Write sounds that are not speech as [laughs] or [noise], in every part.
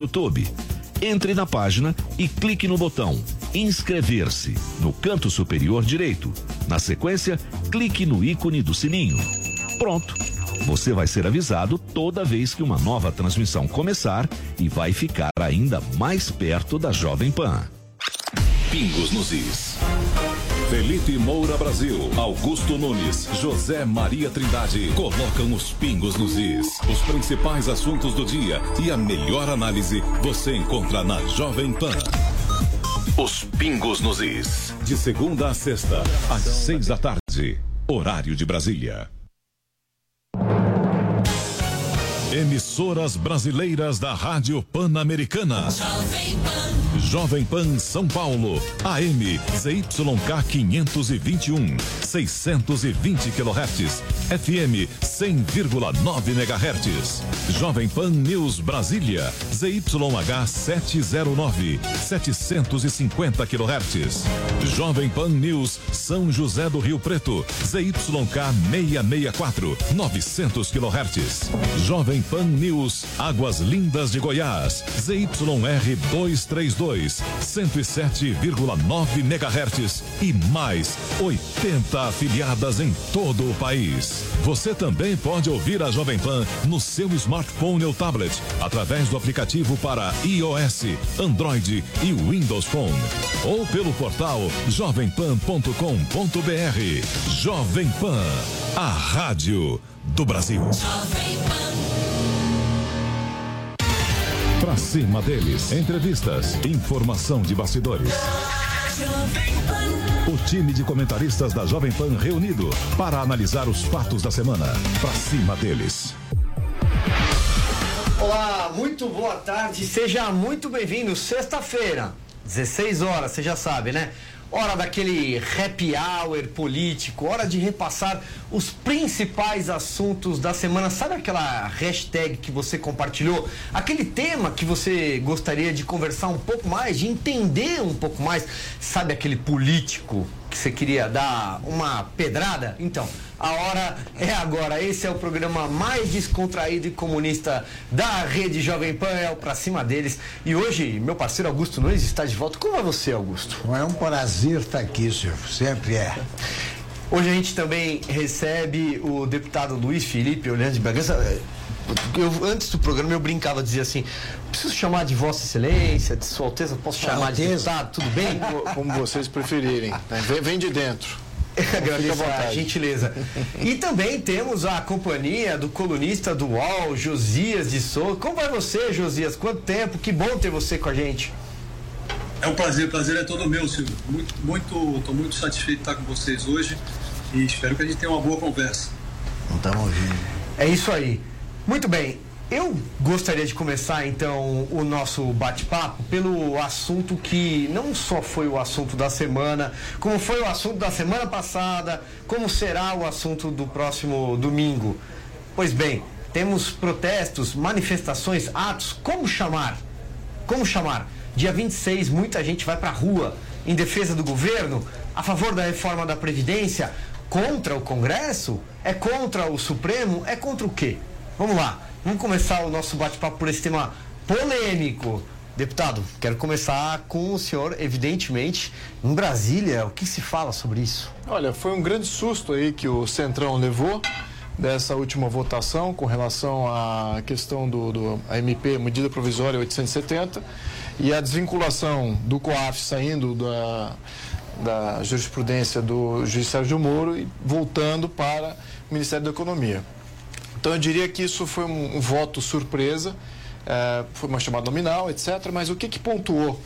YouTube. Entre na página e clique no botão inscrever-se no canto superior direito. Na sequência, clique no ícone do sininho. Pronto. Você vai ser avisado toda vez que uma nova transmissão começar e vai ficar ainda mais perto da Jovem Pan. Pingos nos Is. Felipe Moura Brasil, Augusto Nunes, José Maria Trindade colocam os pingos nos is. Os principais assuntos do dia e a melhor análise você encontra na Jovem Pan. Os pingos nos is. De segunda a sexta, às seis da tarde. Horário de Brasília. Emissoras brasileiras da Rádio Pan-Americana. Jovem Pan. Jovem Pan São Paulo, AM ZYK 521, 620 kHz, FM 100,9 MHz. Jovem Pan News Brasília, ZYH 709, 750 kHz. Jovem Pan News São José do Rio Preto, ZYK 664, 900 kHz. Jovem Pan News Águas Lindas de Goiás, ZYR 232 107,9 MHz e mais 80 afiliadas em todo o país. Você também pode ouvir a Jovem Pan no seu smartphone ou tablet através do aplicativo para iOS, Android e Windows Phone ou pelo portal jovempan.com.br. Jovem Pan, a rádio do Brasil. Jovem Pan. Pra cima deles. Entrevistas, informação de bastidores. O time de comentaristas da Jovem Pan reunido para analisar os fatos da semana. Pra cima deles. Olá, muito boa tarde, seja muito bem-vindo. Sexta-feira, 16 horas, você já sabe, né? Hora daquele happy hour político, hora de repassar os principais assuntos da semana. Sabe aquela hashtag que você compartilhou? Aquele tema que você gostaria de conversar um pouco mais, de entender um pouco mais? Sabe aquele político que você queria dar uma pedrada? Então, a hora é agora. Esse é o programa mais descontraído e comunista da rede Jovem Pan, é o Pra Cima deles. E hoje, meu parceiro Augusto Nunes está de volta. Como é você, Augusto? É um prazer estar aqui, senhor. Sempre é. Hoje a gente também recebe o deputado Luiz Felipe Olhando de Bragança. Eu, antes do programa eu brincava, dizia assim: preciso chamar de Vossa Excelência, de Sua Alteza, posso chamar de Alteza. deputado, tudo bem? Como vocês preferirem. Vem, vem de dentro. [laughs] Agradeço a gentileza. E também temos a companhia do colunista do UOL, Josias de Souza. Como vai você, Josias? Quanto tempo? Que bom ter você com a gente. É um prazer, o prazer é todo meu, Silvio. Muito, muito, estou muito satisfeito de estar com vocês hoje e espero que a gente tenha uma boa conversa. Não estamos ouvindo. É isso aí. Muito bem. Eu gostaria de começar então o nosso bate-papo pelo assunto que não só foi o assunto da semana, como foi o assunto da semana passada, como será o assunto do próximo domingo. Pois bem, temos protestos, manifestações, atos, como chamar? Como chamar? Dia 26, muita gente vai para a rua em defesa do governo, a favor da reforma da Previdência, contra o Congresso? É contra o Supremo? É contra o quê? Vamos lá, vamos começar o nosso bate-papo por esse tema polêmico. Deputado, quero começar com o senhor, evidentemente, em Brasília, o que se fala sobre isso? Olha, foi um grande susto aí que o Centrão levou dessa última votação com relação à questão do, do MP, medida provisória 870, e a desvinculação do COAF saindo da, da jurisprudência do juiz Sérgio Moro e voltando para o Ministério da Economia. Então eu diria que isso foi um, um voto surpresa, eh, foi uma chamada nominal, etc. Mas o que, que pontuou?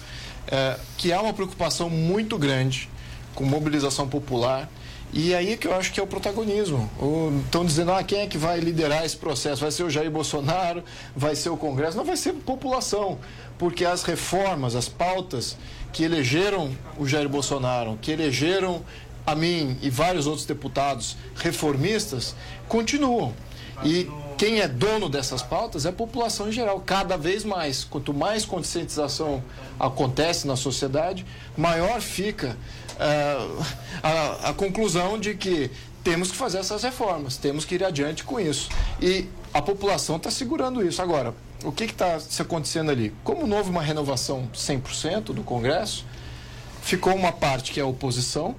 Eh, que há uma preocupação muito grande com mobilização popular E aí que eu acho que é o protagonismo. Estão dizendo, ah, quem é que vai liderar esse processo? Vai ser o Jair Bolsonaro? Vai ser o Congresso? Não, vai ser a população. Porque as reformas, as pautas que elegeram o Jair Bolsonaro, que elegeram a mim e vários outros deputados reformistas, continuam. E quem é dono dessas pautas é a população em geral, cada vez mais. Quanto mais conscientização acontece na sociedade, maior fica uh, a, a conclusão de que temos que fazer essas reformas, temos que ir adiante com isso. E a população está segurando isso. Agora, o que está se acontecendo ali? Como não houve uma renovação 100% do Congresso, ficou uma parte que é a oposição,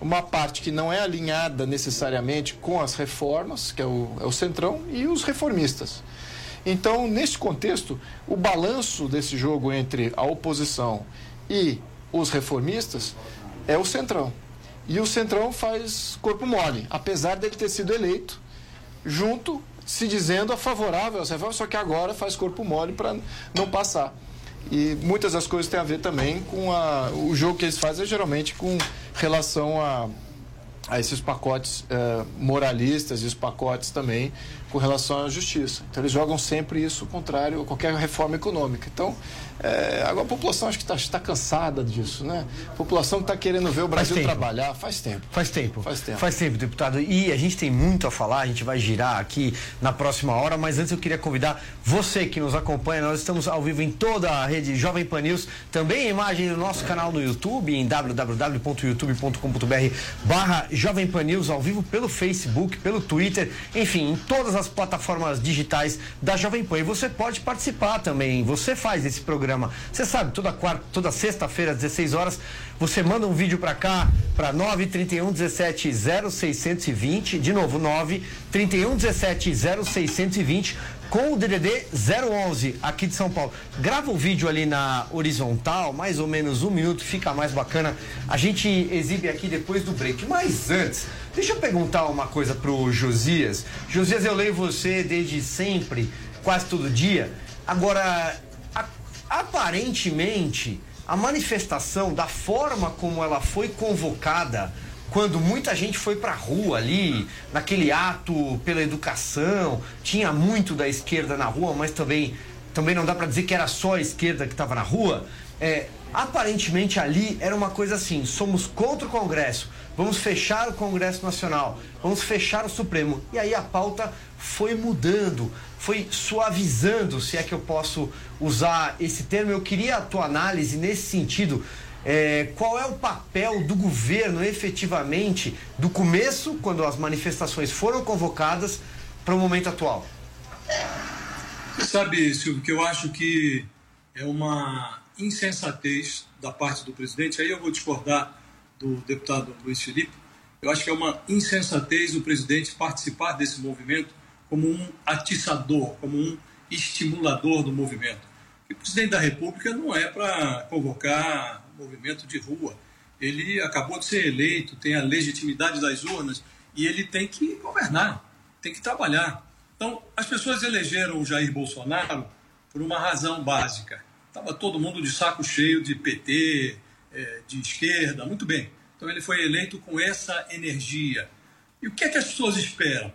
uma parte que não é alinhada necessariamente com as reformas, que é o, é o Centrão, e os reformistas. Então, nesse contexto, o balanço desse jogo entre a oposição e os reformistas é o Centrão. E o Centrão faz corpo mole, apesar dele ter sido eleito junto, se dizendo a favorável às reformas, só que agora faz corpo mole para não passar. E muitas das coisas têm a ver também com a, o jogo que eles fazem, é geralmente com relação a, a esses pacotes uh, moralistas e os pacotes também com relação à justiça. Então eles jogam sempre isso contrário a qualquer reforma econômica. Então é, agora a população acho que está tá cansada disso, né? A população está querendo ver o Brasil faz trabalhar faz tempo. Faz tempo. Faz tempo. Faz tempo, deputado. E a gente tem muito a falar, a gente vai girar aqui na próxima hora, mas antes eu queria convidar você que nos acompanha, nós estamos ao vivo em toda a rede Jovem Pan News, também a imagem do nosso canal no YouTube, em www.youtube.com.br barra Jovem Pan News, ao vivo pelo Facebook, pelo Twitter, enfim, em todas as plataformas digitais da Jovem Pan. E você pode participar também, você faz esse programa programa. Você sabe, toda quarta, toda sexta-feira, às 16 horas, você manda um vídeo para cá, para 931 17 0620. De novo, 931 17 0620 com o DDD 011 aqui de São Paulo. Grava o vídeo ali na horizontal, mais ou menos um minuto, fica mais bacana. A gente exibe aqui depois do break. Mas antes, deixa eu perguntar uma coisa pro Josias. Josias, eu leio você desde sempre, quase todo dia. Agora, aparentemente, a manifestação, da forma como ela foi convocada, quando muita gente foi para a rua ali, naquele ato pela educação, tinha muito da esquerda na rua, mas também, também não dá para dizer que era só a esquerda que estava na rua. É, aparentemente ali era uma coisa assim: somos contra o Congresso, vamos fechar o Congresso Nacional, vamos fechar o Supremo. E aí a pauta foi mudando, foi suavizando, se é que eu posso usar esse termo. Eu queria a tua análise nesse sentido. É, qual é o papel do governo efetivamente do começo, quando as manifestações foram convocadas, para o momento atual? Sabe, Silvio, que eu acho que é uma insensatez da parte do presidente. Aí eu vou discordar do deputado Luiz Felipe. Eu acho que é uma insensatez o presidente participar desse movimento como um atiçador, como um estimulador do movimento. E o presidente da República não é para convocar movimento de rua. Ele acabou de ser eleito, tem a legitimidade das urnas e ele tem que governar, tem que trabalhar. Então, as pessoas elegeram o Jair Bolsonaro por uma razão básica. Estava todo mundo de saco cheio de PT, é, de esquerda, muito bem. Então, ele foi eleito com essa energia. E o que é que as pessoas esperam?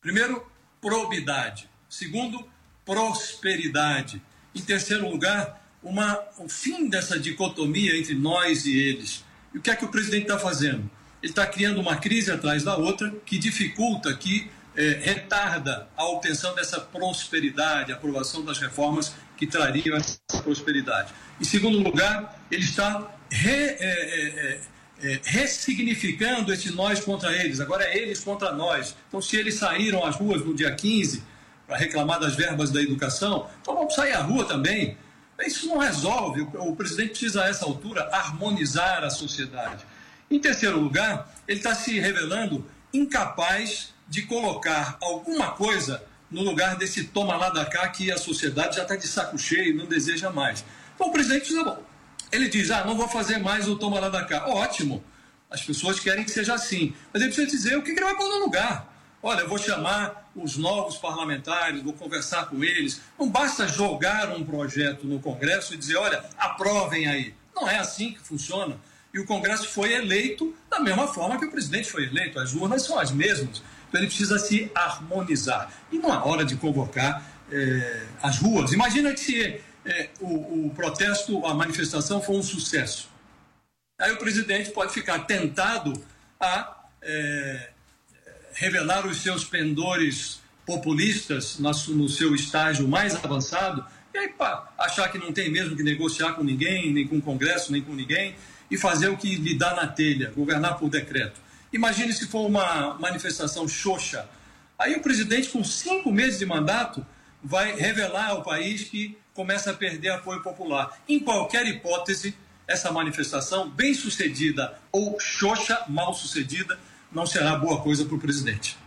Primeiro, probidade. Segundo, prosperidade. Em terceiro lugar, uma, o fim dessa dicotomia entre nós e eles. E o que é que o presidente está fazendo? Ele está criando uma crise atrás da outra que dificulta, que é, retarda a obtenção dessa prosperidade, a aprovação das reformas que trariam essa prosperidade. Em segundo lugar, ele está re, é, é, é é, ressignificando esse nós contra eles, agora é eles contra nós. Então, se eles saíram às ruas no dia 15 para reclamar das verbas da educação, então vamos sair à rua também. Isso não resolve. O, o presidente precisa, a essa altura, harmonizar a sociedade. Em terceiro lugar, ele está se revelando incapaz de colocar alguma coisa no lugar desse toma lá da cá que a sociedade já está de saco cheio e não deseja mais. Então o presidente precisa, bom, ele diz: ah, não vou fazer mais o toma lá da cá. Ótimo, as pessoas querem que seja assim. Mas ele precisa dizer o que ele vai pôr no lugar. Olha, eu vou chamar os novos parlamentares, vou conversar com eles. Não basta jogar um projeto no Congresso e dizer: olha, aprovem aí. Não é assim que funciona. e o Congresso foi eleito da mesma forma que o presidente foi eleito. As urnas são as mesmas. Então ele precisa se harmonizar. E não é hora de convocar eh, as ruas. Imagina que se eh, o, o protesto, a manifestação for um sucesso. Aí o presidente pode ficar tentado a eh, revelar os seus pendores populistas no seu estágio mais avançado, e aí pá, achar que não tem mesmo que negociar com ninguém, nem com o Congresso, nem com ninguém, e fazer o que lhe dá na telha, governar por decreto. Imagine se for uma manifestação xoxa. Aí o presidente, com cinco meses de mandato, vai revelar ao país que começa a perder apoio popular. Em qualquer hipótese, essa manifestação, bem sucedida ou xoxa, mal sucedida, não será boa coisa para o presidente.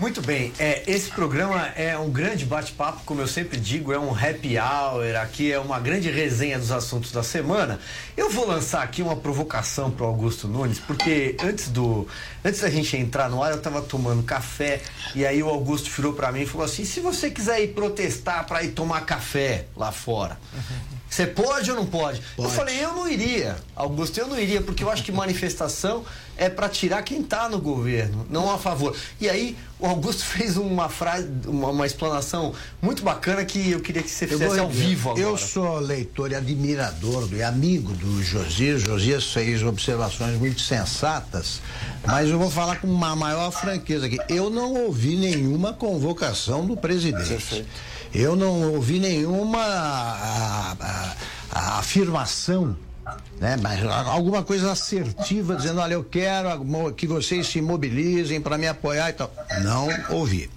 Muito bem, é, esse programa é um grande bate-papo, como eu sempre digo, é um happy hour, aqui é uma grande resenha dos assuntos da semana. Eu vou lançar aqui uma provocação para o Augusto Nunes, porque antes do antes da gente entrar no ar, eu estava tomando café e aí o Augusto virou para mim e falou assim: "Se você quiser ir protestar para ir tomar café lá fora, você pode ou não pode? pode? Eu falei, eu não iria, Augusto, eu não iria, porque eu acho que manifestação é para tirar quem está no governo, não a favor. E aí o Augusto [laughs] fez uma frase, uma, uma explanação muito bacana que eu queria que você fizesse ao vivo agora. Eu sou leitor e admirador do, e amigo do Josias. Josias fez observações muito sensatas, mas eu vou falar com uma maior franqueza aqui. Eu não ouvi nenhuma convocação do presidente. Perfeito. Eu não ouvi nenhuma a, a, a afirmação né? Mas alguma coisa assertiva dizendo, olha, eu quero que vocês se mobilizem para me apoiar e tal. Não ouvi.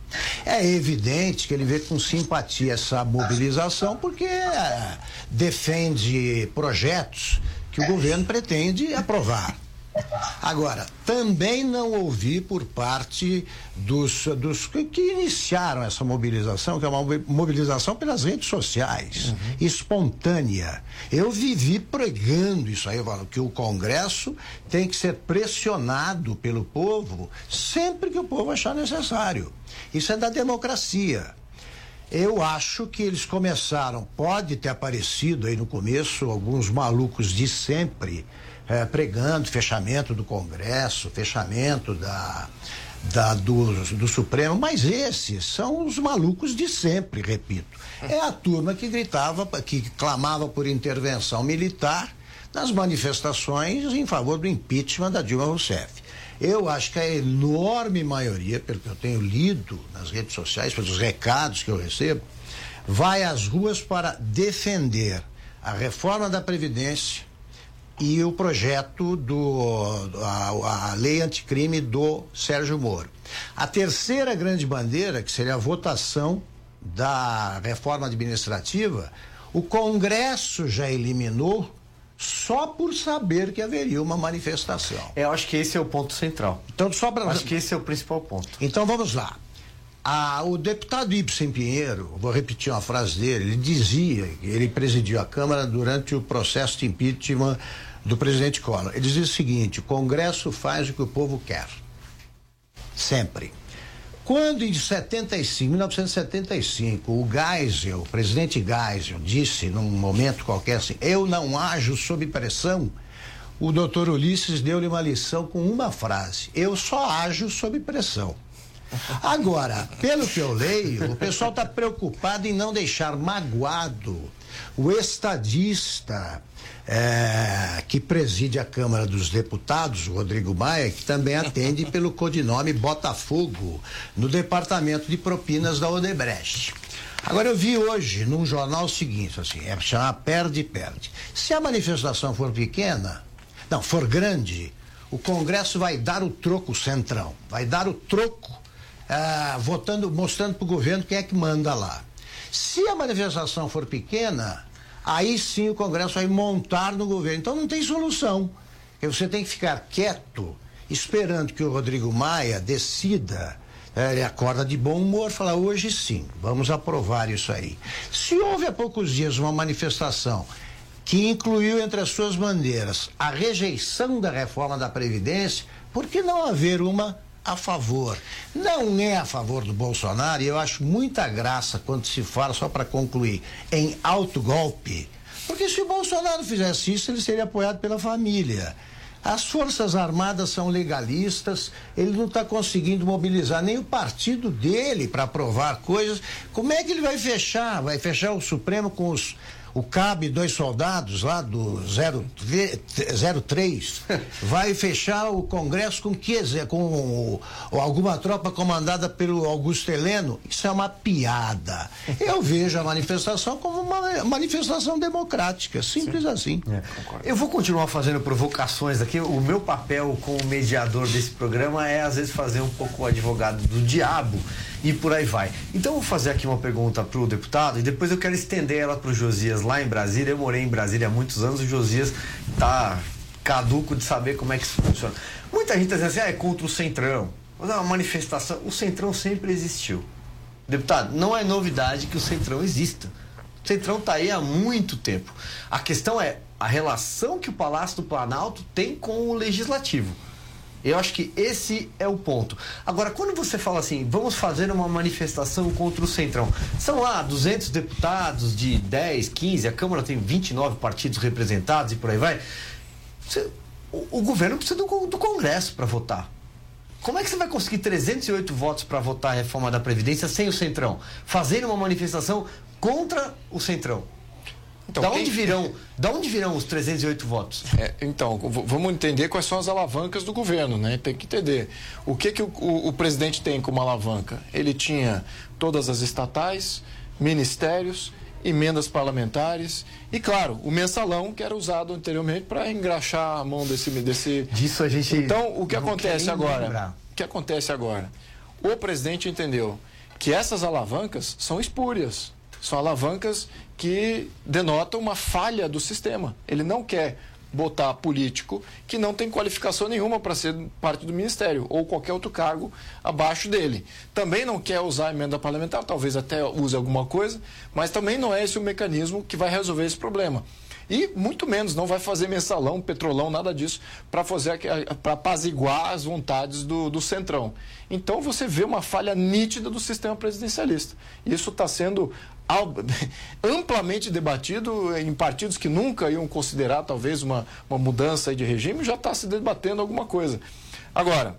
É evidente que ele vê com simpatia essa mobilização porque é, defende projetos que o governo pretende aprovar. Agora, também não ouvi por parte dos, dos que, iniciaram essa mobilização, que é uma mobilização pelas redes sociais, uhum. espontânea. Eu vivi pregando isso aí, que o Congresso tem que ser pressionado pelo povo sempre que o povo achar necessário. Isso é da democracia. Eu acho que eles começaram, pode ter aparecido aí no começo alguns malucos de sempre é, pregando fechamento do Congresso, fechamento da, da, do, do Supremo, mas esses são os malucos de sempre, repito. É a turma que gritava, que clamava por intervenção militar nas manifestações em favor do impeachment da Dilma Rousseff. Eu acho que a enorme maioria, pelo que eu tenho lido nas redes sociais, pelos recados que eu recebo, vai às ruas para defender a reforma da Previdência, e o projeto do a, a, lei anticrime do Sérgio Moro. A terceira grande bandeira, que seria a votação da reforma administrativa, o Congresso já eliminou só por saber que haveria uma manifestação. Eu acho que esse é o ponto central. Então, só para acho que esse é o principal ponto. Então vamos lá. Ah, o deputado Ibsen Pinheiro, vou repetir uma frase dele, ele dizia, ele presidiu a Câmara durante o processo de impeachment do presidente Collor. Ele dizia o seguinte: o Congresso faz o que o povo quer. Sempre. Quando em 75, 1975, o Geisel, o presidente Geisel, disse num momento qualquer assim: eu não ajo sob pressão, o doutor Ulisses deu-lhe uma lição com uma frase: eu só ajo sob pressão. Agora, pelo que eu leio, o pessoal está preocupado em não deixar magoado o estadista é, que preside a Câmara dos Deputados, Rodrigo Maia, que também atende pelo codinome Botafogo, no Departamento de Propinas da Odebrecht. Agora eu vi hoje num jornal o seguinte, assim, é chamar perde perde. Se a manifestação for pequena, não, for grande, o Congresso vai dar o troco centrão, vai dar o troco ah, votando, mostrando para o governo quem é que manda lá. Se a manifestação for pequena, aí sim o Congresso vai montar no governo. Então não tem solução. Você tem que ficar quieto, esperando que o Rodrigo Maia decida. É, ele acorda de bom humor, fala hoje sim, vamos aprovar isso aí. Se houve há poucos dias uma manifestação que incluiu entre as suas bandeiras a rejeição da reforma da Previdência, por que não haver uma a favor. Não é a favor do Bolsonaro, e eu acho muita graça quando se fala, só para concluir, em alto golpe. Porque se o Bolsonaro fizesse isso, ele seria apoiado pela família. As Forças Armadas são legalistas, ele não está conseguindo mobilizar nem o partido dele para aprovar coisas. Como é que ele vai fechar? Vai fechar o Supremo com os o CAB, dois soldados lá do 03, [laughs] vai fechar o Congresso com que com alguma tropa comandada pelo Augusto Heleno. Isso é uma piada. [laughs] Eu vejo a manifestação como uma manifestação democrática, simples Sim. assim. É, Eu vou continuar fazendo provocações aqui. O meu papel como mediador desse programa é às vezes fazer um pouco o advogado do diabo e por aí vai. Então vou fazer aqui uma pergunta para o deputado e depois eu quero estender ela para o Josias lá em Brasília. Eu morei em Brasília há muitos anos, o Josias está caduco de saber como é que isso funciona. Muita gente está dizendo assim, ah, é contra o Centrão. Mas é uma manifestação. O Centrão sempre existiu. Deputado, não é novidade que o Centrão exista. O Centrão está aí há muito tempo. A questão é a relação que o Palácio do Planalto tem com o Legislativo. Eu acho que esse é o ponto. Agora, quando você fala assim, vamos fazer uma manifestação contra o Centrão, são lá 200 deputados de 10, 15, a Câmara tem 29 partidos representados e por aí vai. Você, o, o, governo precisa do, do Congresso para votar. Como é que você vai conseguir 308 votos para votar a reforma da Previdência sem o Centrão? Fazendo uma manifestação contra o Centrão. Então, da, onde quem... virão, da onde virão os 308 votos? É, então, vamos entender quais são as alavancas do governo, né? Tem que entender. O que, que o, o, o presidente tem como alavanca? Ele tinha todas as estatais, ministérios, emendas parlamentares e, claro, o mensalão que era usado anteriormente para engraxar a mão desse, desse. Disso a gente. Então, o que acontece agora? Lembrar. O que acontece agora? O presidente entendeu que essas alavancas são espúrias. São alavancas que denotam uma falha do sistema. Ele não quer botar político que não tem qualificação nenhuma para ser parte do ministério ou qualquer outro cargo abaixo dele. Também não quer usar a emenda parlamentar, talvez até use alguma coisa, mas também não é esse o mecanismo que vai resolver esse problema. E muito menos, não vai fazer mensalão, petrolão, nada disso, para fazer para apaziguar as vontades do, do Centrão. Então você vê uma falha nítida do sistema presidencialista. Isso está sendo [laughs] amplamente debatido em partidos que nunca iam considerar talvez uma, uma mudança de regime, já está se debatendo alguma coisa. Agora,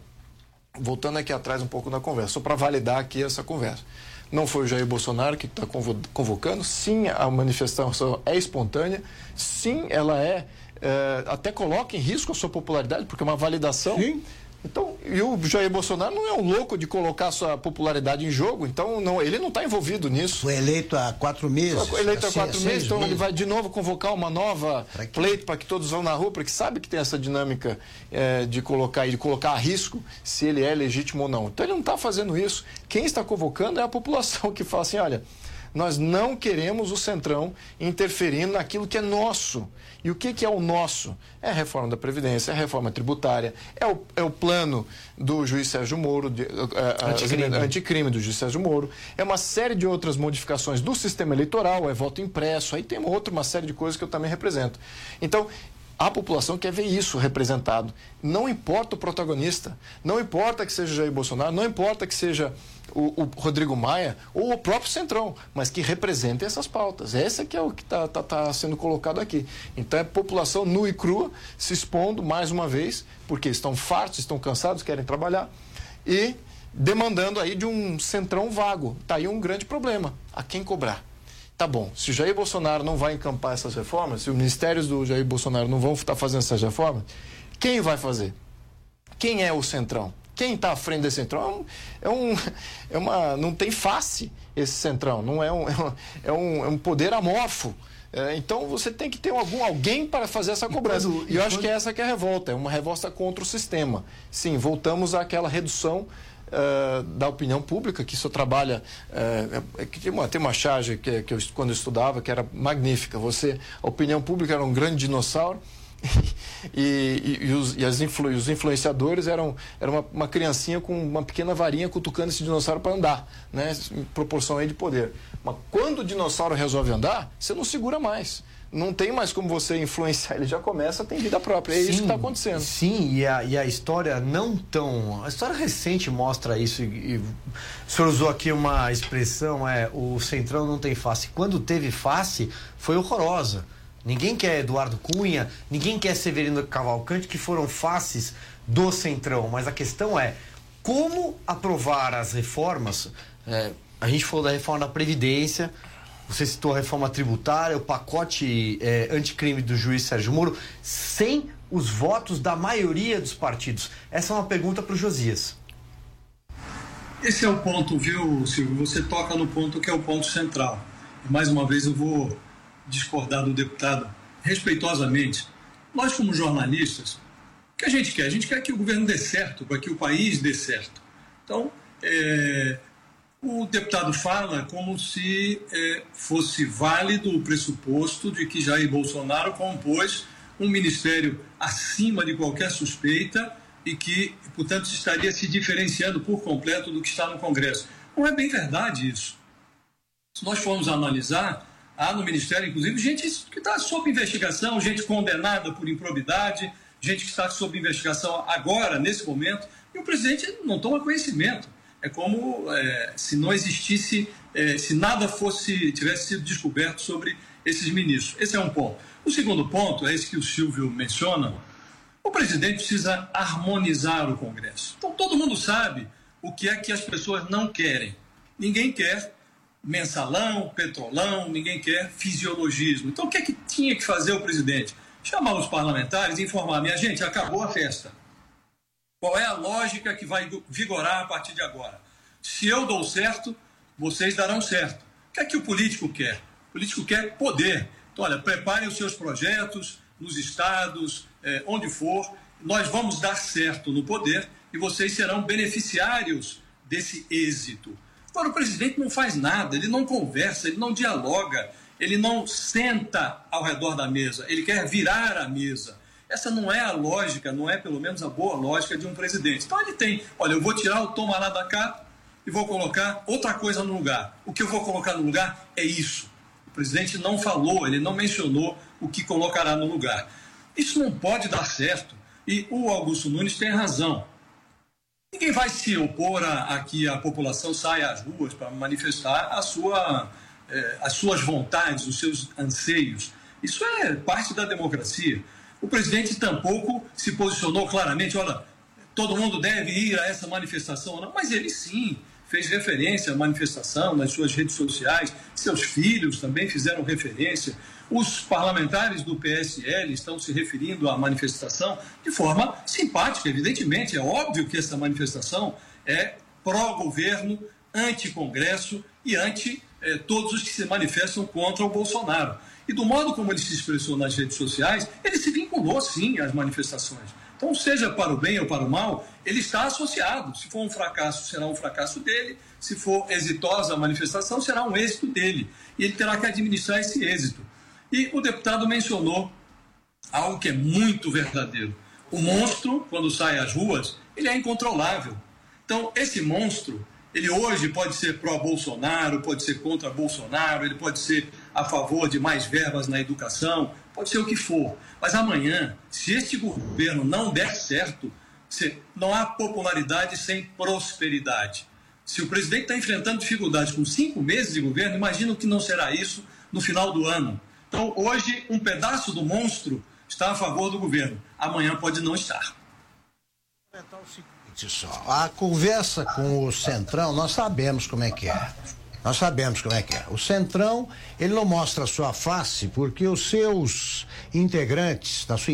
voltando aqui atrás um pouco na conversa, só para validar aqui essa conversa. Não foi o Jair Bolsonaro que está convocando, sim, a manifestação é espontânea, sim, ela é, é, até coloca em risco a sua popularidade, porque é uma validação. Sim então, e o Jair Bolsonaro não é um louco de colocar sua popularidade em jogo, então não, ele não está envolvido nisso. Foi eleito há quatro meses. Foi eleito há quatro meses, então meses. ele vai de novo convocar uma nova pra pleito para que todos vão na rua, porque sabe que tem essa dinâmica é, de colocar de colocar a risco se ele é legítimo ou não. Então ele não está fazendo isso. Quem está convocando é a população que fala assim, olha, nós não queremos o Centrão interferindo naquilo que é nosso. E o que, que é o nosso? É a reforma da Previdência, é a reforma tributária, é o, é o plano do juiz Sérgio Moro, de, uh, anticrime. anticrime do juiz Sérgio Moro, é uma série de outras modificações do sistema eleitoral, é voto impresso, aí tem uma outra, uma série de coisas que eu também represento. Então, a população quer ver isso representado. Não importa o protagonista, não importa que seja Jair Bolsonaro, não importa que seja o, o, Rodrigo Maia ou o próprio Centrão, mas que representem essas pautas. Esse que é o que está tá, tá sendo colocado aqui. Então é população nua e crua se expondo mais uma vez, porque estão fartos, estão cansados, querem trabalhar e demandando aí de um Centrão vago. Está aí um grande problema. A quem cobrar? Tá bom, se o Jair Bolsonaro não vai encampar essas reformas, se os ministérios do Jair Bolsonaro não vão estar fazendo essas reformas, quem vai fazer? Quem é o Centrão? Quem está à frente desse centrão é um, é uma, não tem face esse centrão, não é um, é um, é um poder amorfo. É, então você tem que ter algum, alguém para fazer essa cobrança. E, quando, e eu quando... acho que é essa que é a revolta, é uma revolta contra o sistema. Sim, voltamos àquela redução uh, da opinião pública, que isso trabalha. Uh, é, tem, uma, tem uma charge que, que eu, quando eu estudava que era magnífica. Você, a opinião pública era um grande dinossauro [laughs] e, e, e, os, e influ, os, influenciadores eram, era uma, uma, criancinha com uma pequena varinha cutucando esse dinossauro para andar, né? em proporção aí de poder. Mas quando o dinossauro resolve andar, você não segura mais. Não tem mais como você influenciar, ele já começa a ter vida própria. É sim, isso que está acontecendo. Sim, e a, e a história não tão. A história recente mostra isso. E, o senhor usou aqui uma expressão: é o Centrão não tem face. Quando teve face, foi horrorosa ninguém quer Eduardo Cunha, ninguém quer Severino Cavalcante, que foram faces do Centrão. Mas a questão é como aprovar as reformas. É, a gente falou da reforma da Previdência, você citou a reforma tributária, o pacote é, anticrime do juiz Sérgio Moro, sem os votos da maioria dos partidos. Essa é uma pergunta para o Josias. Esse é o ponto, viu, Silvio? Você toca no ponto que é o ponto central. Mais uma vez eu vou discordar do deputado respeitosamente. Nós, como jornalistas, o que a gente quer? A gente quer que o governo dê certo, para que o país dê certo. Então, é, o deputado fala como se é, fosse válido o pressuposto de que Jair Bolsonaro compôs um ministério acima de qualquer suspeita e que, portanto, estaria se diferenciando por completo do que está no Congresso. Não é bem verdade isso. Se nós formos analisar, há no Ministério, inclusive, gente que está sob investigação, gente condenada por improbidade, gente que está sob investigação agora, nesse momento, e o presidente não toma conhecimento. É como é, se não existisse, é, se nada fosse, tivesse sido descoberto sobre esses ministros. Esse é um ponto. O segundo ponto é esse que o Silvio menciona, o presidente precisa harmonizar o Congresso. Então, todo mundo sabe o que é que as pessoas não querem. Ninguém quer mensalão, petrolão, ninguém quer fisiologismo. Então, o que é que tinha que fazer o presidente? Chamar os parlamentares e informar: minha gente, acabou a festa. Qual é a lógica que vai vigorar a partir de agora? Se eu dou certo, vocês darão certo. O que é que o político quer? O político quer poder. Então, olha, preparem os seus projetos nos estados, é, onde for, nós vamos dar certo no poder e vocês serão beneficiários desse êxito. Agora, o presidente não faz nada, ele não conversa, ele não dialoga, ele não senta ao redor da mesa, ele quer virar a mesa. Essa não é a lógica, não é pelo menos a boa lógica de um presidente. Então ele tem, olha, eu vou tirar o toma lá da cá e vou colocar outra coisa no lugar. O que eu vou colocar no lugar é isso. O presidente não falou, ele não mencionou o que colocará no lugar. Isso não pode dar certo. E o Augusto Nunes tem razão. Ninguém vai se opor a, a que a população saia às ruas para manifestar a sua, eh, as suas vontades, os seus anseios. Isso é parte da democracia. O presidente tampouco se posicionou claramente, olha, todo mundo deve ir a essa manifestação, não, mas ele sim fez referência à manifestação nas suas redes sociais, seus filhos também fizeram referência. Os parlamentares do PSL estão se referindo à manifestação de forma simpática, evidentemente. É óbvio que essa manifestação é pró-governo, anti-congresso e anti eh, todos os que se manifestam contra o Bolsonaro. E do modo como ele se expressou nas redes sociais, ele se vinculou sim às manifestações. Então, seja para o bem ou para o mal, ele está associado. Se for um fracasso, será um fracasso dele. Se for exitosa a manifestação, será um êxito dele. E ele terá que administrar esse êxito. E o deputado mencionou algo que é muito verdadeiro. O monstro, quando sai às ruas, ele é incontrolável. Então, esse monstro, ele hoje pode ser pró-Bolsonaro, pode ser contra Bolsonaro, ele pode ser a favor de mais verbas na educação, pode ser o que for. Mas amanhã, se este governo não der certo, não há popularidade sem prosperidade. Se o presidente está enfrentando dificuldades com cinco meses de governo, imagina o que não será isso no final do ano. Então, hoje, um pedaço do monstro está a favor do governo. Amanhã pode não estar. A conversa com o Centrão, nós sabemos como é que é. Nós sabemos como é que é. O Centrão, ele não mostra a sua face porque os seus integrantes, da sua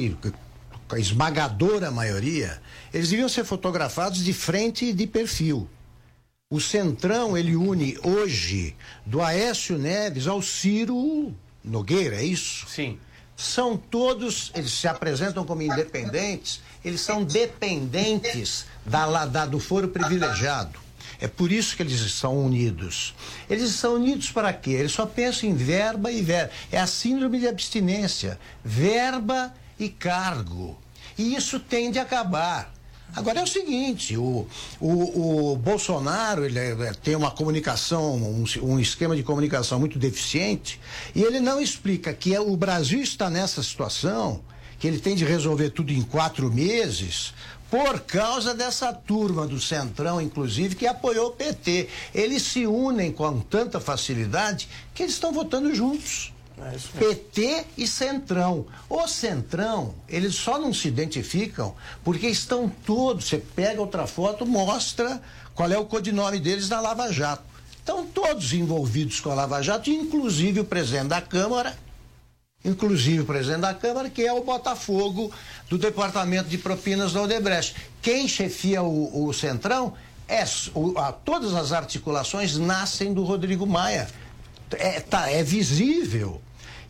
esmagadora maioria, eles deviam ser fotografados de frente e de perfil. O Centrão, ele une hoje do Aécio Neves ao Ciro Nogueira, é isso? Sim. São todos, eles se apresentam como independentes, eles são dependentes da, da, do foro privilegiado. É por isso que eles estão unidos. Eles estão unidos para quê? Eles só pensam em verba e verba. É a síndrome de abstinência. Verba e cargo. E isso tende a acabar. Agora é o seguinte, o, o, o Bolsonaro ele é, tem uma comunicação, um, um, esquema de comunicação muito deficiente, e ele não explica que é, o Brasil está nessa situação, que ele tem de resolver tudo em quatro meses, por causa dessa turma do Centrão, inclusive, que apoiou o PT. Eles se unem com tanta facilidade que eles estão votando juntos. PT e Centrão. O Centrão, eles só não se identificam porque estão todos. Você pega outra foto, mostra qual é o codinome deles na Lava Jato. Estão todos envolvidos com a Lava Jato, inclusive o presidente da Câmara, inclusive o presidente da Câmara, que é o Botafogo do Departamento de Propinas da Odebrecht. Quem chefia o, o Centrão é o, a, todas as articulações nascem do Rodrigo Maia. É, tá, é visível.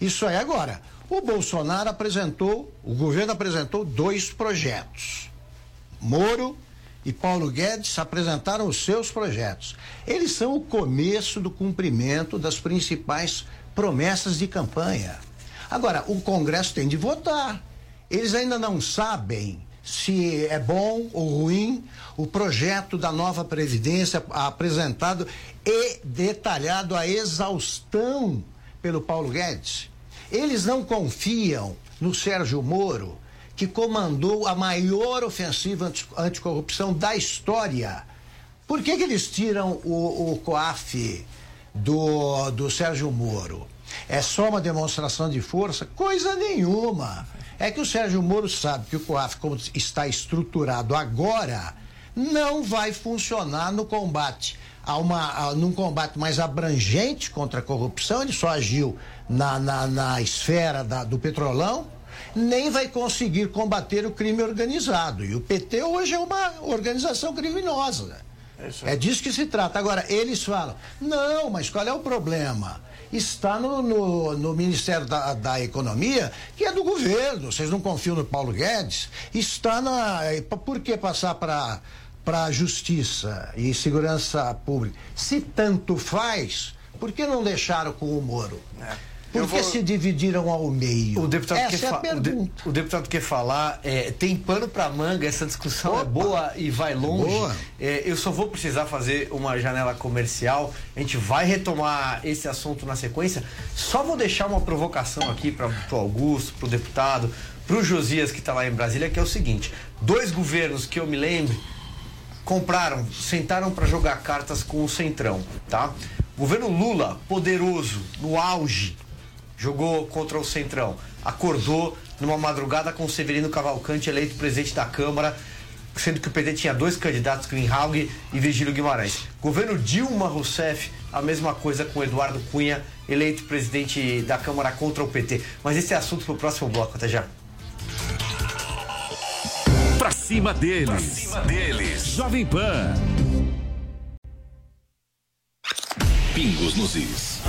Isso é agora. O Bolsonaro apresentou, o governo apresentou dois projetos. Moro e Paulo Guedes apresentaram os seus projetos. Eles são o começo do cumprimento das principais promessas de campanha. Agora, o Congresso tem de votar. Eles ainda não sabem se é bom ou ruim o projeto da nova Previdência apresentado e detalhado a exaustão pelo Paulo Guedes. Eles não confiam no Sérgio Moro, que comandou a maior ofensiva anti anticorrupção da história. Por que, que eles tiram o, o COAF do, do Sérgio Moro? É só uma demonstração de força? Coisa nenhuma. É que o Sérgio Moro sabe que o COAF, como está estruturado agora, não vai funcionar no combate a uma, a, num combate mais abrangente contra a corrupção, ele só agiu na, na, na esfera da, do petrolão, nem vai conseguir combater o crime organizado. E o PT hoje é uma organização criminosa. É, é disso que se trata. Agora, eles falam, não, mas qual é o problema? Está no, no, no Ministério da, da, Economia, que é do governo. Vocês não confiam no Paulo Guedes? Está na. Por que passar para para a justiça e segurança pública. Se tanto faz, por que não deixaram com o Moro? É. Por que vou... se dividiram ao meio? O deputado, essa quer, é a pergunta. O, de... o deputado quer falar, é, tem pano para manga, essa discussão é Opa. é boa e vai longe. É, eu só vou precisar fazer uma janela comercial. A gente vai retomar esse assunto na sequência. Só vou deixar uma provocação aqui para o Augusto, para o deputado, para o Josias que está lá em Brasília, que é o seguinte: dois governos que eu me lembro compraram, sentaram para jogar cartas com o Centrão, tá? O governo Lula, poderoso, no auge, jogou contra o Centrão. Acordou numa madrugada com o Severino Cavalcante eleito presidente da Câmara, sendo que o PT tinha dois candidatos, Greenhalgh e Virgílio Guimarães. Governo Dilma Rousseff, a mesma coisa com Eduardo Cunha, eleito presidente da Câmara contra o PT. Mas esse é assunto para o próximo bloco. Até já. Pra cima deles. Pra cima deles. Jovem Pan. Pingos nos is.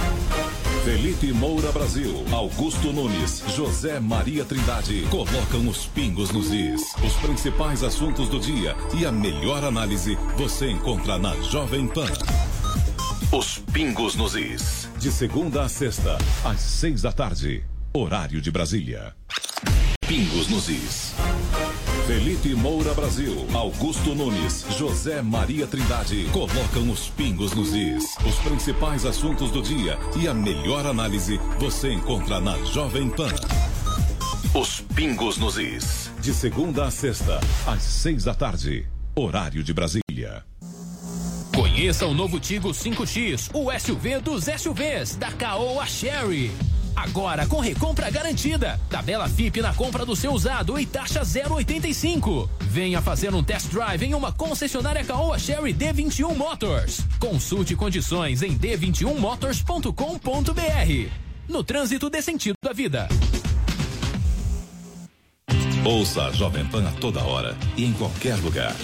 Felipe Moura Brasil, Augusto Nunes, José Maria Trindade colocam os pingos nos is. Os principais assuntos do dia e a melhor análise você encontra na Jovem Pan. Os pingos nos is. De segunda a sexta, às seis da tarde. Horário de Brasília. Pingos nos is. Felipe Moura Brasil, Augusto Nunes, José Maria Trindade colocam os pingos nos is. Os principais assuntos do dia e a melhor análise você encontra na Jovem Pan. Os pingos nos is. De segunda a sexta, às seis da tarde. Horário de Brasília. Conheça o novo Tigo 5X, o SUV dos SUVs da Caoa Sherry. Agora com recompra garantida. Tabela FIP na compra do seu usado e taxa 0,85. Venha fazer um test drive em uma concessionária Caoa Sherry D21 Motors. Consulte condições em d21motors.com.br. No trânsito dê sentido da vida. Ouça a Jovem Pan a toda hora e em qualquer lugar.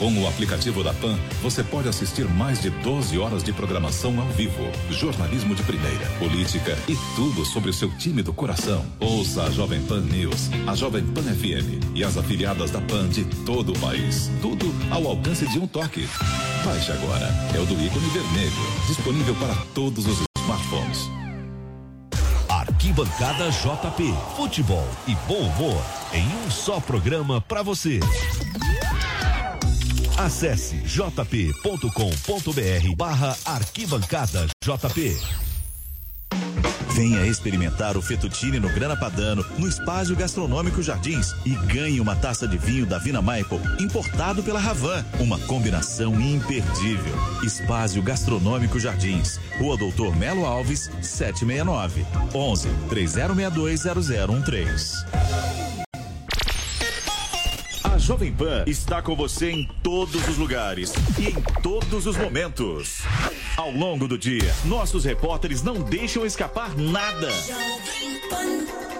Com o aplicativo da PAN, você pode assistir mais de 12 horas de programação ao vivo, jornalismo de primeira, política e tudo sobre o seu time do coração. Ouça a Jovem Pan News, a Jovem Pan FM e as afiliadas da PAN de todo o país. Tudo ao alcance de um toque. Baixe agora. É o do ícone vermelho, disponível para todos os smartphones. Arquibancada JP. Futebol e bom humor em um só programa para você. Acesse jp.com.br barra arquibancada JP. Venha experimentar o fettuccine no Grana Padano, no Espaço Gastronômico Jardins e ganhe uma taça de vinho da Vina Maple, importado pela Ravan. Uma combinação imperdível. Espaço Gastronômico Jardins, Rua Doutor Melo Alves, 769. 11 3062 0013. A Jovem Pan está com você em todos os lugares e em todos os momentos. Ao longo do dia, nossos repórteres não deixam escapar nada.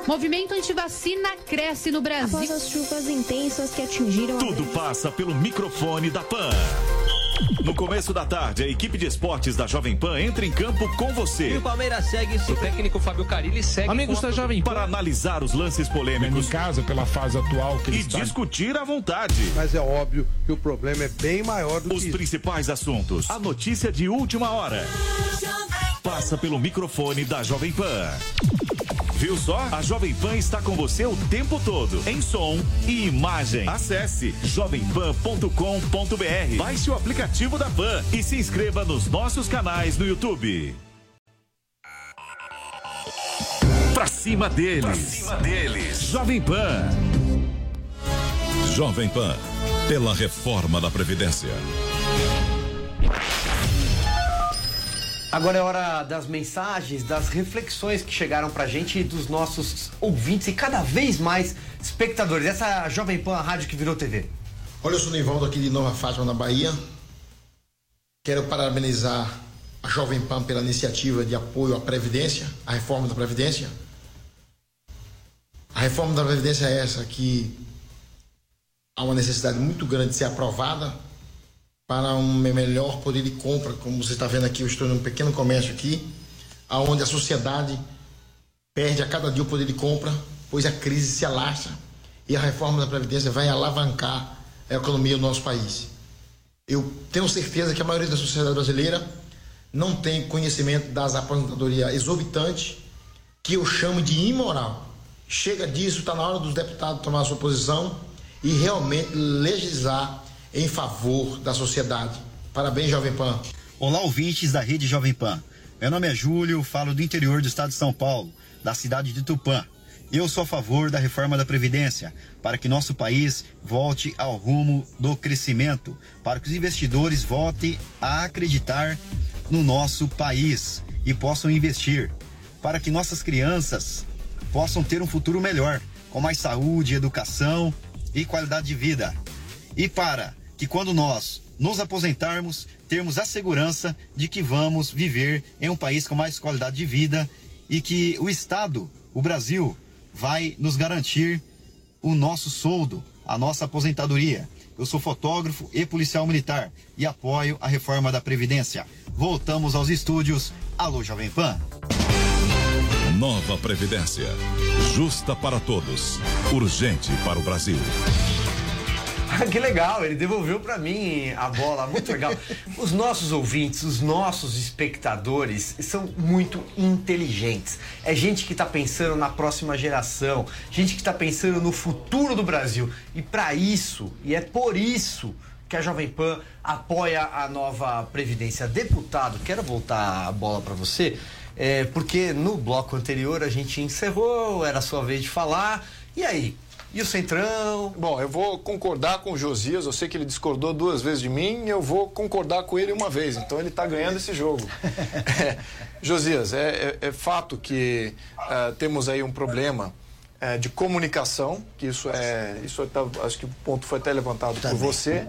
Movimento antivacina cresce no Brasil. Após as chuvas intensas que atingiram Tudo passa pelo microfone da Pan. No começo da tarde, a equipe de esportes da Jovem Pan entra em campo com você. E o Palmeiras segue, o técnico Fábio Carilli segue. Amigos da Jovem Pan. Para analisar os lances polêmicos. Em casa, pela fase atual que E está. discutir à vontade. Mas é óbvio que o problema é bem maior do Os que isso. principais assuntos. A notícia de última hora. Passa pelo microfone da Jovem Pan. Viu só? A Jovem Pan está com você o tempo todo, em som e imagem. Acesse jovempan.com.br. Baixe o aplicativo da Pan e se inscreva nos nossos canais no YouTube. Pra cima deles. Pra cima deles. Jovem Pan. Jovem Pan, pela reforma da Previdência. Agora é hora das mensagens, das reflexões que chegaram pra gente e dos nossos ouvintes e cada vez mais espectadores. Essa é Jovem Pan, a rádio que virou TV. Olha, eu sou o Nivaldo aqui de Nova Fátima, na Bahia. Quero parabenizar a Jovem Pan pela iniciativa de apoio à Previdência, à reforma da Previdência. A reforma da Previdência é essa que há uma necessidade muito grande de ser aprovada para um melhor poder de compra. Como você está vendo aqui, eu estou num pequeno comércio aqui, aonde a sociedade perde a cada dia o poder de compra, pois a crise se alastra e a reforma da Previdência vai alavancar a economia do nosso país. Eu tenho certeza que a maioria da sociedade brasileira não tem conhecimento das aposentadorias exorbitantes, que eu chamo de imoral. Chega disso, está na hora dos deputados tomar sua posição e realmente legislar em favor da sociedade. Parabéns, Jovem Pan. Olá, ouvintes da Rede Jovem Pan. Meu nome é Júlio, falo do interior do estado de São Paulo, da cidade de Tupã. Eu sou a favor da reforma da Previdência, para que nosso país volte ao rumo do crescimento, para que os investidores voltem a acreditar no nosso país e possam investir, para que nossas crianças possam ter um futuro melhor, com mais saúde, educação e qualidade de vida. E para que quando nós nos aposentarmos, termos a segurança de que vamos viver em um país com mais qualidade de vida e que o Estado, o Brasil, vai nos garantir o nosso soldo, a nossa aposentadoria. Eu sou fotógrafo e policial militar e apoio a reforma da Previdência. Voltamos aos estúdios. Alô, Jovem Pan. Nova Previdência. Justa para todos. Urgente para o Brasil. Ah, que legal, ele devolveu pra mim a bola, muito legal. [laughs] Os nossos ouvintes, os nossos espectadores são muito inteligentes. É gente que tá pensando na próxima geração, gente que tá pensando no futuro do Brasil. E para isso, e é por isso que a Jovem Pan apoia a nova Previdência. Deputado, quero voltar a bola para você, é, porque no bloco anterior a gente encerrou, era a sua vez de falar. E aí? E o Centrão? Bom, eu vou concordar com o Josias. Eu sei que ele discordou duas vezes de mim. Eu vou concordar com ele uma vez. Então ele está ganhando esse jogo. [laughs] É, Josias, é, é- é fato que ah, temos aí um problema eh, de comunicação. Que isso é, isso tá- acho que o ponto foi até levantado por você,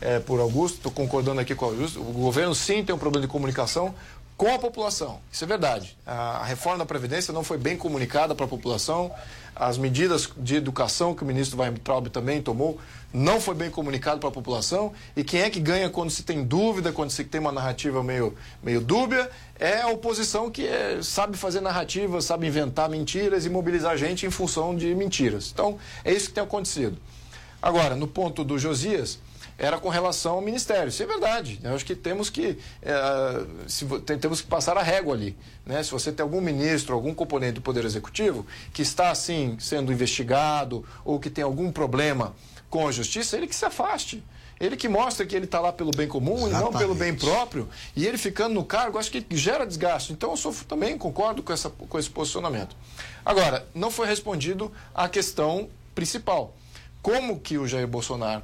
eh, por Augusto. Estou concordando aqui com o Augusto. O governo sim tem um problema de comunicação com a população. Isso é verdade. A, reforma da Previdência não foi bem comunicada para a população. As medidas de educação que o ministro Weintraub também tomou não foi bem comunicado para a população. E quem é que ganha quando se tem dúvida, quando se tem uma narrativa meio, meio dúbia, é a oposição que é- sabe fazer narrativa, sabe inventar mentiras e mobilizar a gente em função de mentiras. Então, é isso que tem acontecido. Agora, no ponto do Josias, era com relação ao Ministério. Isso é verdade. Eu acho que temos que, eh, se temos que passar a régua ali. Né? Se você tem algum ministro, algum componente do Poder Executivo que está, assim, sendo investigado ou que tem algum problema com a Justiça, ele que se afaste. Ele que mostra que ele está lá pelo bem comum e não pelo bem próprio. E ele ficando no cargo, acho que gera desgaste. Então eu sou, também concordo com, essa, com esse posicionamento. Agora, não foi respondido à questão principal. Como que o Jair Bolsonaro,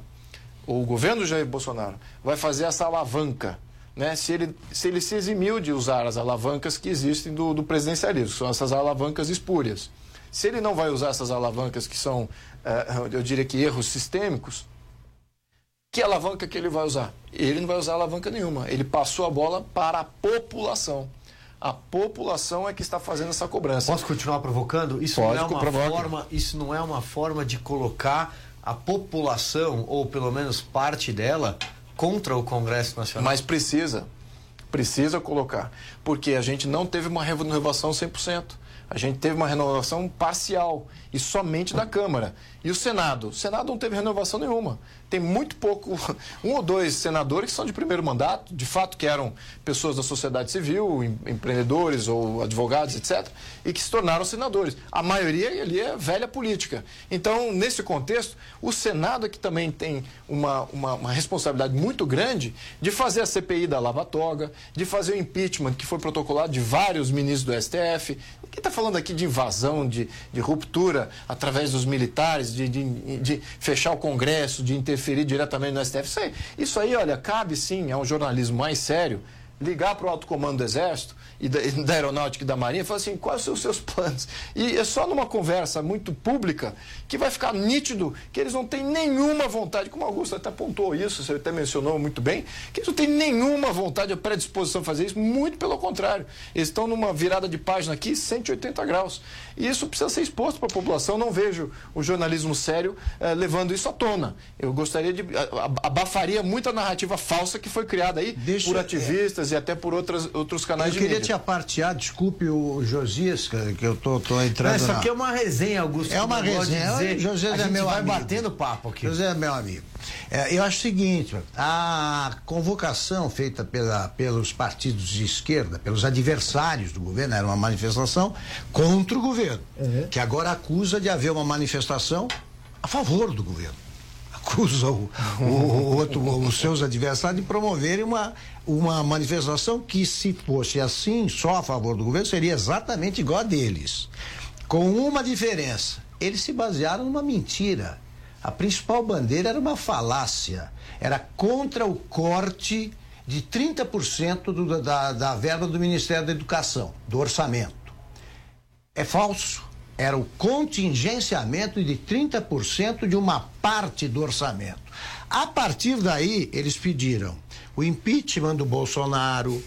o governo Jair Bolsonaro, vai fazer essa alavanca? Né? Se, ele, se ele se eximiu de usar as alavancas que existem do, do presidencialismo, são essas alavancas espúrias. Se ele não vai usar essas alavancas que são, eh, eu diria que erros sistêmicos, que alavanca que ele vai usar? Ele não vai usar alavanca nenhuma. Ele passou a bola para a população. A população é que está fazendo essa cobrança. Posso continuar provocando? Isso Pode não é uma provoca. forma, isso não é uma forma de colocar a população ou pelo menos parte dela contra o Congresso Nacional. Mas precisa. Precisa colocar. Porque a gente não teve uma renovação 100%. A gente teve uma renovação parcial e somente da Câmara. E o Senado? O Senado não teve renovação nenhuma. Tem muito pouco, [laughs] um ou dois senadores que são de primeiro mandato, de fato que eram pessoas da sociedade civil, em- empreendedores ou advogados, etc., e que se tornaram senadores. A maioria ali é velha política. Então, nesse contexto, o Senado é que também tem uma, uma, uma responsabilidade muito grande de fazer a CPI da Lava Toga, de fazer o impeachment que foi protocolado de vários ministros do STF. Quem está falando aqui de invasão, de, de ruptura através dos militares, de, de, de fechar o Congresso, de interferir diretamente no STF? Isso aí, isso aí, olha, cabe sim a um jornalismo mais sério ligar para o alto comando do Exército e da, [laughs] da Aeronáutica e da Marinha falar assim, quais são os seus planos? E é só numa conversa muito pública que vai ficar nítido que eles não têm nenhuma vontade, como o Augusto até apontou isso, você até mencionou muito bem, que eles não têm nenhuma vontade, a predisposição a fazer isso, muito pelo contrário. Eles estão numa virada de página aqui, 180 graus. E isso precisa ser exposto para a população. Não vejo o jornalismo sério eh, levando isso à tona. Eu gostaria de. abafaria muita narrativa falsa que foi criada aí por ativistas e até por outras, outros canais de queria mídia. te apartear, desculpe o Josias, que eu tô, tô entrando. Não, isso aqui é uma resenha, Augusto. É uma resenha. dizer. A é meu vai amigo. batendo papo aqui. José é meu amigo. É, eu acho o seguinte: a convocação feita pela, pelos partidos de esquerda, pelos adversários do governo, era uma manifestação contra o governo, que agora acusa de haver uma manifestação a favor do governo. Acusa o, o- outro, os seus adversários de promoverem uma, uma manifestação que, se fosse assim, só a favor do governo, seria exatamente igual a deles. Com uma diferença: eles se basearam numa mentira. A principal bandeira era uma falácia. Era contra o corte de 30% do, da, da verba do Ministério da Educação, do orçamento. É falso. Era o contingenciamento de 30% de uma parte do orçamento. A partir daí, eles pediram o impeachment do Bolsonaro,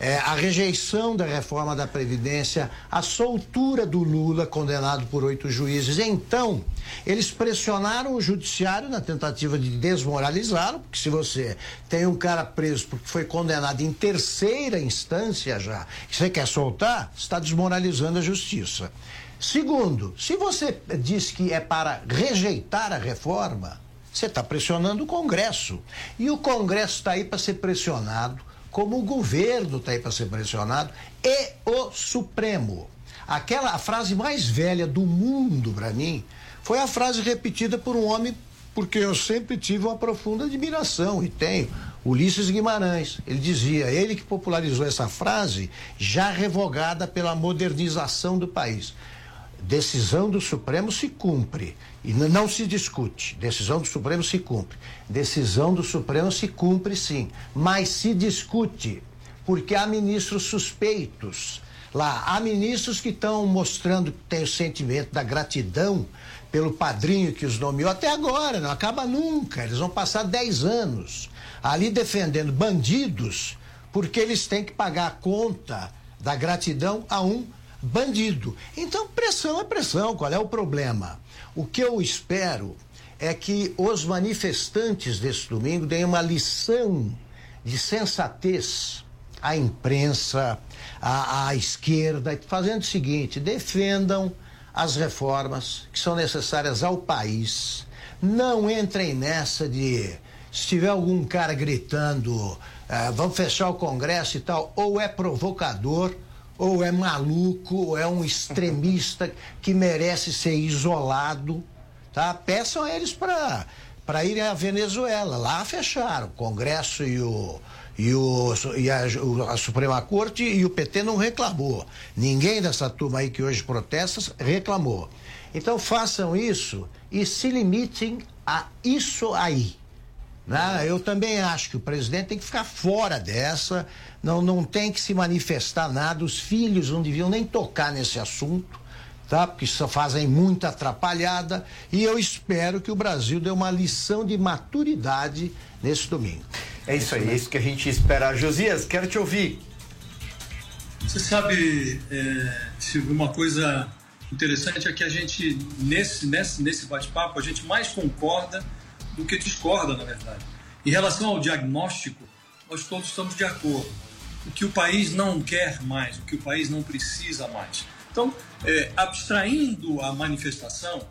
eh, [laughs] a rejeição da reforma da Previdência, a soltura do Lula, condenado por oito juízes. Então, eles pressionaram o judiciário na tentativa de desmoralizá-lo, porque se você tem um cara preso porque foi condenado em terceira instância já, e você quer soltar, está desmoralizando a justiça. Segundo, se você diz que é para rejeitar a reforma, você está pressionando o Congresso. E o Congresso está aí para ser pressionado, como o governo está aí para ser pressionado, e o Supremo. Aquela a frase mais velha do mundo para mim foi a frase repetida por um homem porque eu sempre tive uma profunda admiração e tenho Ulisses Guimarães. Ele dizia, ele que popularizou essa frase, já revogada pela modernização do país. Decisão do Supremo se cumpre e não se discute. Decisão do Supremo se cumpre. Decisão do Supremo se cumpre sim, mas se discute porque há ministros suspeitos. Lá, há ministros que estão mostrando que têm o sentimento da gratidão pelo padrinho que os nomeou até agora, não acaba nunca. Eles vão passar 10 anos ali defendendo bandidos porque eles têm que pagar a conta da gratidão a um bandido. Então, pressão é pressão. Qual é o problema? O que eu espero é que os manifestantes desse domingo deem uma lição de sensatez à imprensa, à, à esquerda, fazendo o seguinte: defendam as reformas que são necessárias ao país. Não entrem nessa de se tiver algum cara gritando, ah, vamos fechar o Congresso e tal, ou é provocador, ou é maluco, ou é um extremista que merece ser isolado, tá? Peçam a eles para para ir à Venezuela. Lá fecharam. O Congresso e o. E, o, e a, a, Suprema Corte e o PT não reclamou. Ninguém dessa turma aí que hoje protesta reclamou. Então façam isso e se limitem a isso aí. Né? Eu também acho que o presidente tem que ficar fora dessa, não, não tem que se manifestar nada, os filhos não deviam nem tocar nesse assunto, tá? Porque só fazem muita atrapalhada e eu espero que o Brasil dê uma lição de maturidade nesse domingo. É isso aí, é isso que a gente espera. Josias, quero te ouvir. Você sabe, é, Silvio, uma coisa interessante é que a gente, nesse, nesse, nesse bate-papo, a gente mais concorda do que discorda, na verdade. Em relação ao diagnóstico, nós todos estamos de acordo. O que o país não quer mais, o que o país não precisa mais. Então, é, abstraindo a manifestação,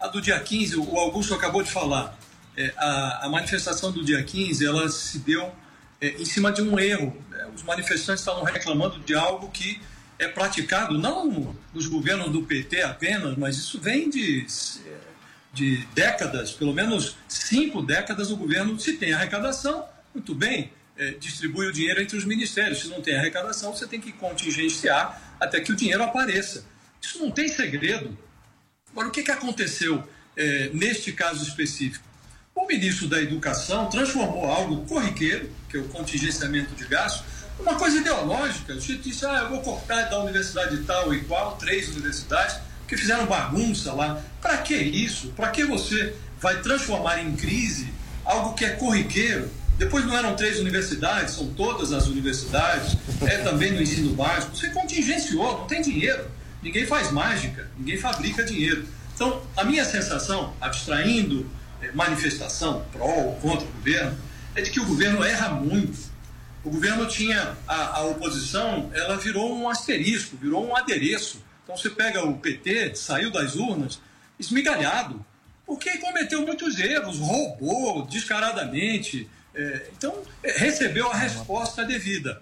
a do dia 15, o Augusto acabou de falar, é, a, a, manifestação do dia 15, ela se deu é, em cima de um erro. É, os manifestantes estavam reclamando de algo que é praticado não nos governos do PT apenas, mas isso vem de de décadas, pelo menos cinco décadas, o governo, se tem arrecadação, muito bem, é, distribui o dinheiro entre os ministérios. Se não tem arrecadação, você tem que contingenciar até que o dinheiro apareça. Isso não tem segredo. Agora, o que, que aconteceu é, neste caso específico? O ministro da Educação transformou algo corriqueiro, que é o contingenciamento de gastos, uma coisa ideológica. O disse, ah, eu vou cortar da universidade tal e qual, três universidades, que fizeram bagunça lá. Para que isso? Para que você vai transformar em crise algo que é corriqueiro? Depois não eram três universidades, são todas as universidades, é também no ensino básico. Você contingenciou, não tem dinheiro. Ninguém faz mágica, ninguém fabrica dinheiro. Então, a minha sensação, abstraindo é, manifestação pró ou contra o governo, é de que o governo erra muito. O governo tinha, a, a oposição, ela virou um asterisco, virou um adereço então você pega o PT, saiu das urnas, esmigalhado, porque cometeu muitos erros, roubou descaradamente. É, então, é, recebeu a resposta devida.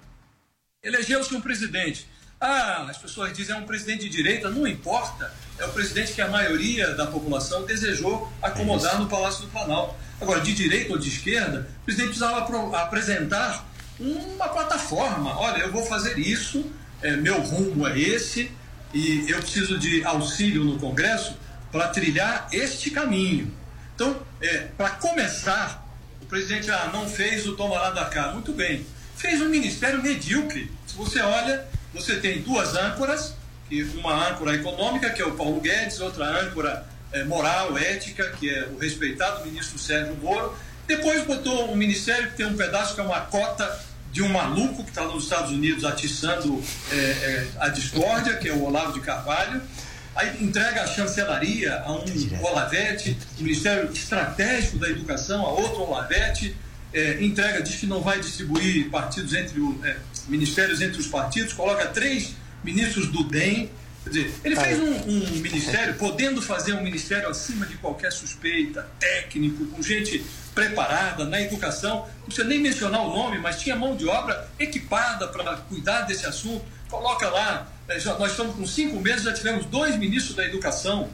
Elegeu-se um presidente. Ah, as pessoas dizem é um presidente de direita, não importa. É o presidente que a maioria da população desejou acomodar é no Palácio do Planalto. Agora, de direita ou de esquerda, o presidente precisava apresentar uma plataforma. Olha, eu vou fazer isso, é, meu rumo é esse, e eu preciso de auxílio no Congresso para trilhar este caminho. Então, é, para começar, o presidente ah, não fez o toma lá da cá. Muito bem. Fez um ministério medíocre. Se você olha, você tem duas âncoras, uma âncora econômica, que é o Paulo Guedes, outra âncora é, moral, ética, que é o respeitado ministro Sérgio Moro. Depois botou um ministério que tem um pedaço que é uma cota de um maluco que está nos Estados Unidos atiçando é, é, a discórdia, que é o Olavo de Carvalho. Aí entrega a chancelaria a um Olavete, o Ministério Estratégico da Educação a outro Olavete, é, entrega, diz que não vai distribuir partidos entre o, é, ministérios entre os partidos, coloca três ministros do DEM. Quer dizer, ele fez um, um ministério, podendo fazer um ministério acima de qualquer suspeita, técnico, com gente preparada na educação, não precisa nem mencionar o nome, mas tinha mão de obra equipada para cuidar desse assunto. Coloca lá, já, nós estamos com cinco meses, já tivemos dois ministros da educação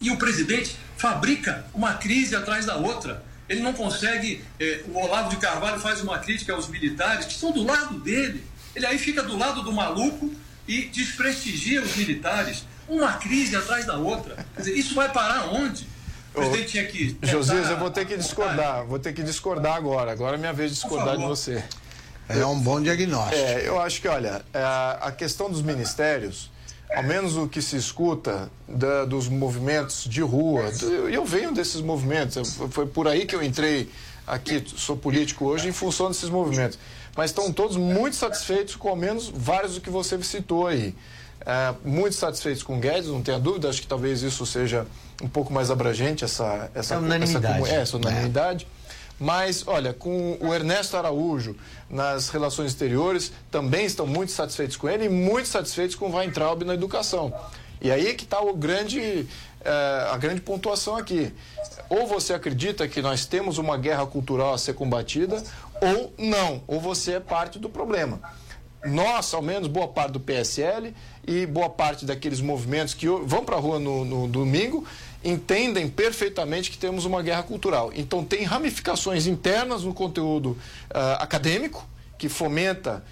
e o presidente fabrica uma crise atrás da outra. Ele não consegue. Eh, o Olavo de Carvalho faz uma crítica aos militares que estão do lado dele. Ele aí fica do lado do maluco e desprestigia os militares. Uma crise atrás da outra. Quer dizer, isso vai parar onde? Presidente tinha que. Josias, eu vou ter que discordar, vou ter que discordar agora. Agora é minha vez de discordar de você. É um bom diagnóstico. É, eu acho que, olha, é, a questão dos ministérios, ao menos o que se escuta da, dos movimentos de rua, eu, eu venho desses movimentos, foi por aí que eu entrei aqui, sou político hoje, em função desses movimentos. Mas estão todos muito satisfeitos com ao menos vários do que você citou aí. É, muito satisfeitos com o Guedes, não tenha dúvida, acho que talvez isso seja um pouco mais abrangente, essa, essa, é unanimidade. essa, essa unanimidade. É. Mas, olha, com o Ernesto Araújo nas relações exteriores, também estão muito satisfeitos com ele e muito satisfeitos com o Weintraub na educação. E aí é que está o grande, é, a grande pontuação aqui. Ou você acredita que nós temos uma guerra cultural a ser combatida, ou não. Ou você é parte do problema. Nós, ao menos boa parte do PSL e boa parte daqueles movimentos que vão para a rua no, no domingo entendem perfeitamente que temos uma guerra cultural. Então tem ramificações internas no conteúdo ah, acadêmico que fomenta.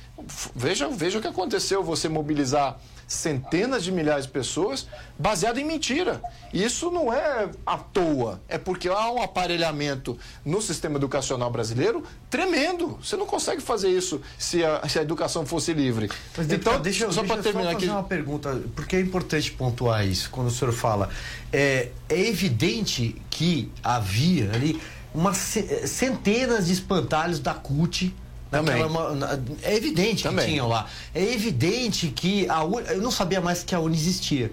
Veja, veja o que aconteceu você mobilizar centenas de milhares de pessoas baseado em mentira. Isso não é à toa, é porque há um aparelhamento no sistema educacional brasileiro tremendo. Você não consegue fazer isso se a, se a educação fosse livre. Mas, então, deixa, eu- só para eu terminar fazer aqui. uma pergunta, porque é importante pontuar isso quando o senhor fala. É, é evidente que havia ali uma ce- centenas de espantalhos da CUT. Também. naquela na- é evidente Também. que tinham lá. É evidente que a Uni, eu não sabia mais que a Uni existia.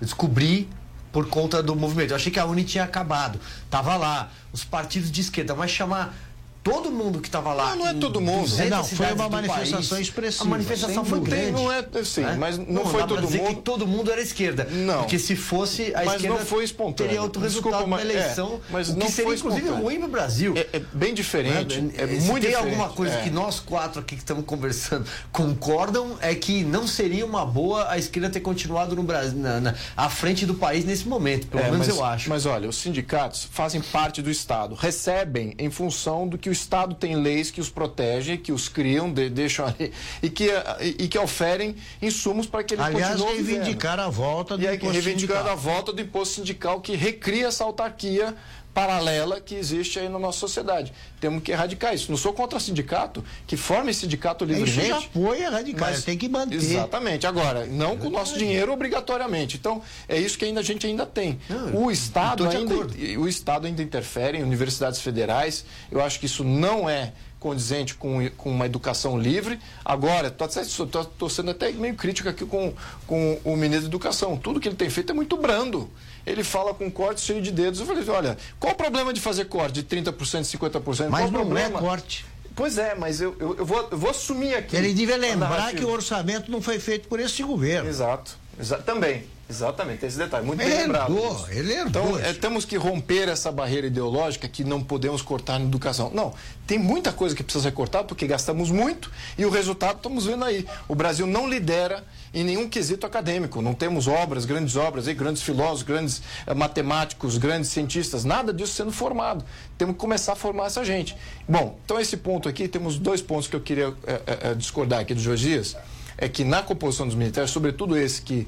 Eu descobri por conta do movimento. Eu achei que a Uni tinha acabado. Tava lá, os partidos de esquerda, mas chamar todo mundo que estava lá. Não, não é todo mundo. 200 Não, foi uma manifestação país, expressiva, A manifestação foi grande. Não é, sim, né? mas não, foi dá pra todo dizer mundo. que todo mundo era esquerda. Não. Porque se fosse a Mas esquerda não foi espontâneo. teria outro Desculpa, resultado mas- na é, eleição. mas o que não seria foi inclusive ruim no Brasil. É, é bem diferente. É Se muito tem diferente. alguma coisa é. que nós quatro aqui que estamos conversando concordam é que não seria uma boa a esquerda ter continuado no Brasil, na, na- à frente do país nesse momento, pelo É, menos mas, eu acho. Mas olha, os sindicatos fazem parte do Estado, recebem em função do que o Estado tem leis que os protegem, que os criam, de- deixam ali, e que, e, e que oferem insumos para que eles Aliás, continuem vivendo. reivindicaram a volta do E aí, imposto sindical. a volta do imposto sindical que recria essa autarquia paralela que existe aí na nossa sociedade. Temos que erradicar isso. Não sou contra sindicato, que forme sindicato Isso livremente. já foi erradicado, tem que manter. Exatamente. Agora, não com o nosso dinheiro obrigatoriamente. Então, é isso que ainda, a gente ainda tem. o Estado ainda, o Estado ainda interfere em universidades federais. Eu acho que isso não é condizente com, com uma educação livre. Agora, estou sendo até meio crítico aqui com, com o ministro da Educação. Tudo que ele tem feito é muito brando. Ele fala com corte cheio de dedos. Eu falei, olha, qual o problema de fazer corte de 30%, 50%? Mas qual o não é problema? corte. Pois é, mas eu, eu, eu vou, eu vou assumir aqui. Ele devia lembrar que o orçamento não foi feito por esse governo. Exato. Exa também. Exatamente, esse detalhe. Muito Ele bem lembrado. herdou, ele herdou Então, é, temos que romper essa barreira ideológica que não podemos cortar na educação. Não, tem muita coisa que precisa ser cortada porque gastamos muito e o resultado estamos vendo aí. O Brasil não lidera em nenhum quesito acadêmico. Não temos obras, grandes obras, aí, grandes filósofos, grandes eh, matemáticos, grandes cientistas, nada disso sendo formado. Temos que começar a formar essa gente. Bom, então esse ponto aqui, temos dois pontos que eu queria eh, eh, discordar aqui do Josias. É que na composição dos militares, sobretudo esse que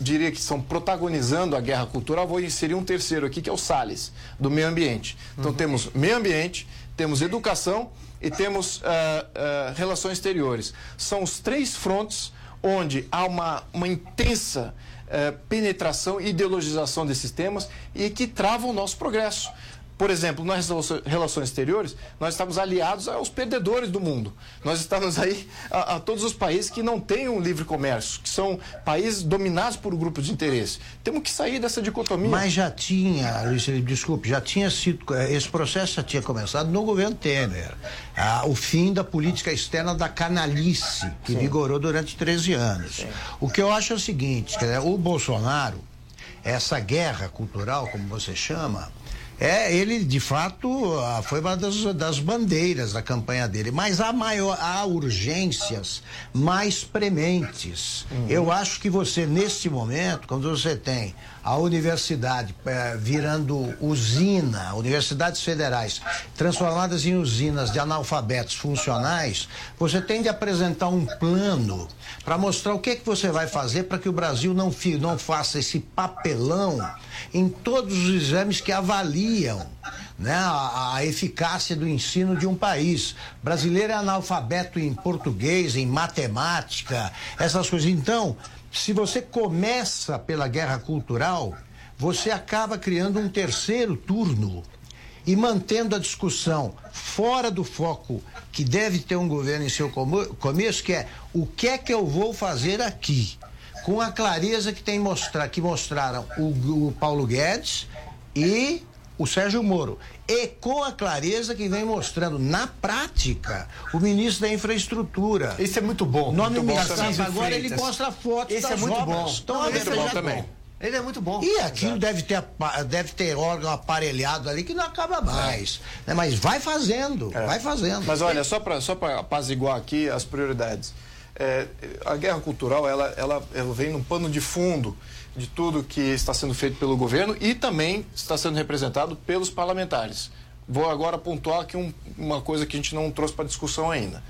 diria que estão protagonizando a guerra cultural, vou inserir um terceiro aqui, que é o Salles, do meio ambiente. Então temos meio ambiente, temos educação e temos ah, ah, relações exteriores. São os três frontes onde há uma, uma intensa eh, penetração e ideologização desses temas e que travam o nosso progresso. Por exemplo, nas relações exteriores, nós estamos aliados aos perdedores do mundo. Nós estamos aí a, a todos os países que não têm um livre comércio, que são países dominados por grupos de interesse. Temos que sair dessa dicotomia. Mas já tinha, Luiz Felipe, desculpe, já tinha sido, eh, esse processo já tinha começado no governo Temer. Ah, o fim da política externa da canalice, que vigorou durante 13 anos. O que eu acho é o seguinte, o Bolsonaro, essa guerra cultural, como você chama, é, ele de fato ah, foi uma das, das bandeiras da campanha dele, mas há maior, há urgências mais prementes. Eu acho que você neste momento, quando você tem a universidade eh, virando usina, universidades federais transformadas em usinas de analfabetos funcionais, você tem de apresentar um plano para mostrar o que, que você vai fazer para que o Brasil não, não faça esse papelão em todos os exames que avaliam né, a, a eficácia do ensino de um país. Brasileiro é analfabeto em português, em matemática, essas coisas. Então, se você começa pela guerra cultural, você acaba criando um terceiro turno e mantendo a discussão fora do foco que deve ter um governo em seu começo, que é o que é que eu vou fazer aqui? Com a clareza que tem mostrar, que mostraram o, o Paulo Guedes e o Sérgio Moro. E com a clareza que vem mostrando na prática o ministro da Infraestrutura. Esse é muito bom. Nome muito bom também. agora ele mostra fotos Esse das é muito obras. bom. Então, Não, a esse é bom também. Ele é muito bom. E aquilo deve ter, deve ter órgão aparelhado ali que não acaba mais. né? Mas vai fazendo, vai fazendo. Mas olha, só para só pra apaziguar aqui as prioridades. É, a guerra cultural ela, ela, ela vem num pano de fundo de tudo que está sendo feito pelo governo e também está sendo representado pelos parlamentares. Vou agora pontuar aqui um, uma coisa que a gente não trouxe para discussão ainda,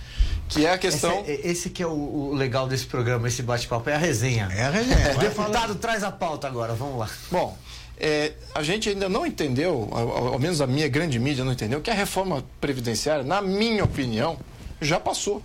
que é a questão. Esse, é- esse que é o, o legal desse programa, esse bate-papo, é a resenha. É a resenha. [laughs] O deputado traz a pauta agora, vamos lá. Bom, é, a gente ainda não entendeu, ao, ao menos a minha grande mídia não entendeu, que a reforma previdenciária, na minha opinião, já passou.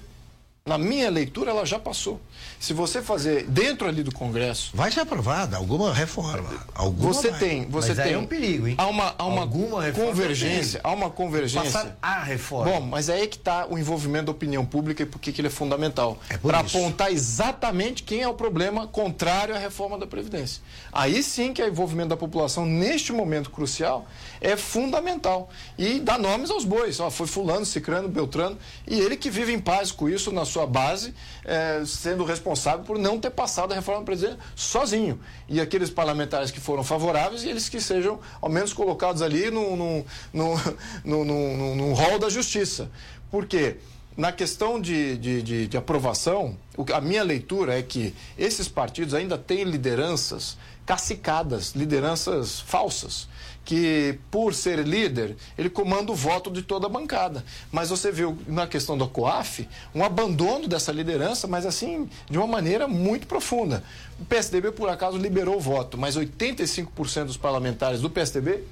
Na minha leitura, ela já passou. Se você fazer dentro ali do Congresso. Vai ser aprovada alguma reforma. Alguma você vai. tem, você Mas aí tem. é um perigo, hein? Há uma, há uma Alguma convergência, há uma convergência. Passar a reforma. Bom, mas é aí que está o envolvimento da opinião pública e por que ele é fundamental. por Para apontar exatamente quem é o problema contrário à reforma da Previdência. Aí sim que o envolvimento da população, neste momento crucial, é fundamental. E dá nomes aos bois. Ó, foi fulano, cicrano, beltrano, e ele que vive em paz com isso na sua base, eh, sendo responsável por não ter passado a reforma da Previdência sozinho. E aqueles parlamentares que foram favoráveis, e eles que sejam, ao menos, colocados ali no, no, no, no, no, no, rol da justiça. Por quê? Na questão de, de, de, de aprovação, a minha leitura é que esses partidos ainda têm lideranças cacicadas, lideranças falsas, que por ser líder, ele comanda o voto de toda a bancada. Mas você viu na questão da COAF um abandono dessa liderança, mas assim, de uma maneira muito profunda. O PSDB, por acaso, liberou o voto, mas 85% dos parlamentares do PSDB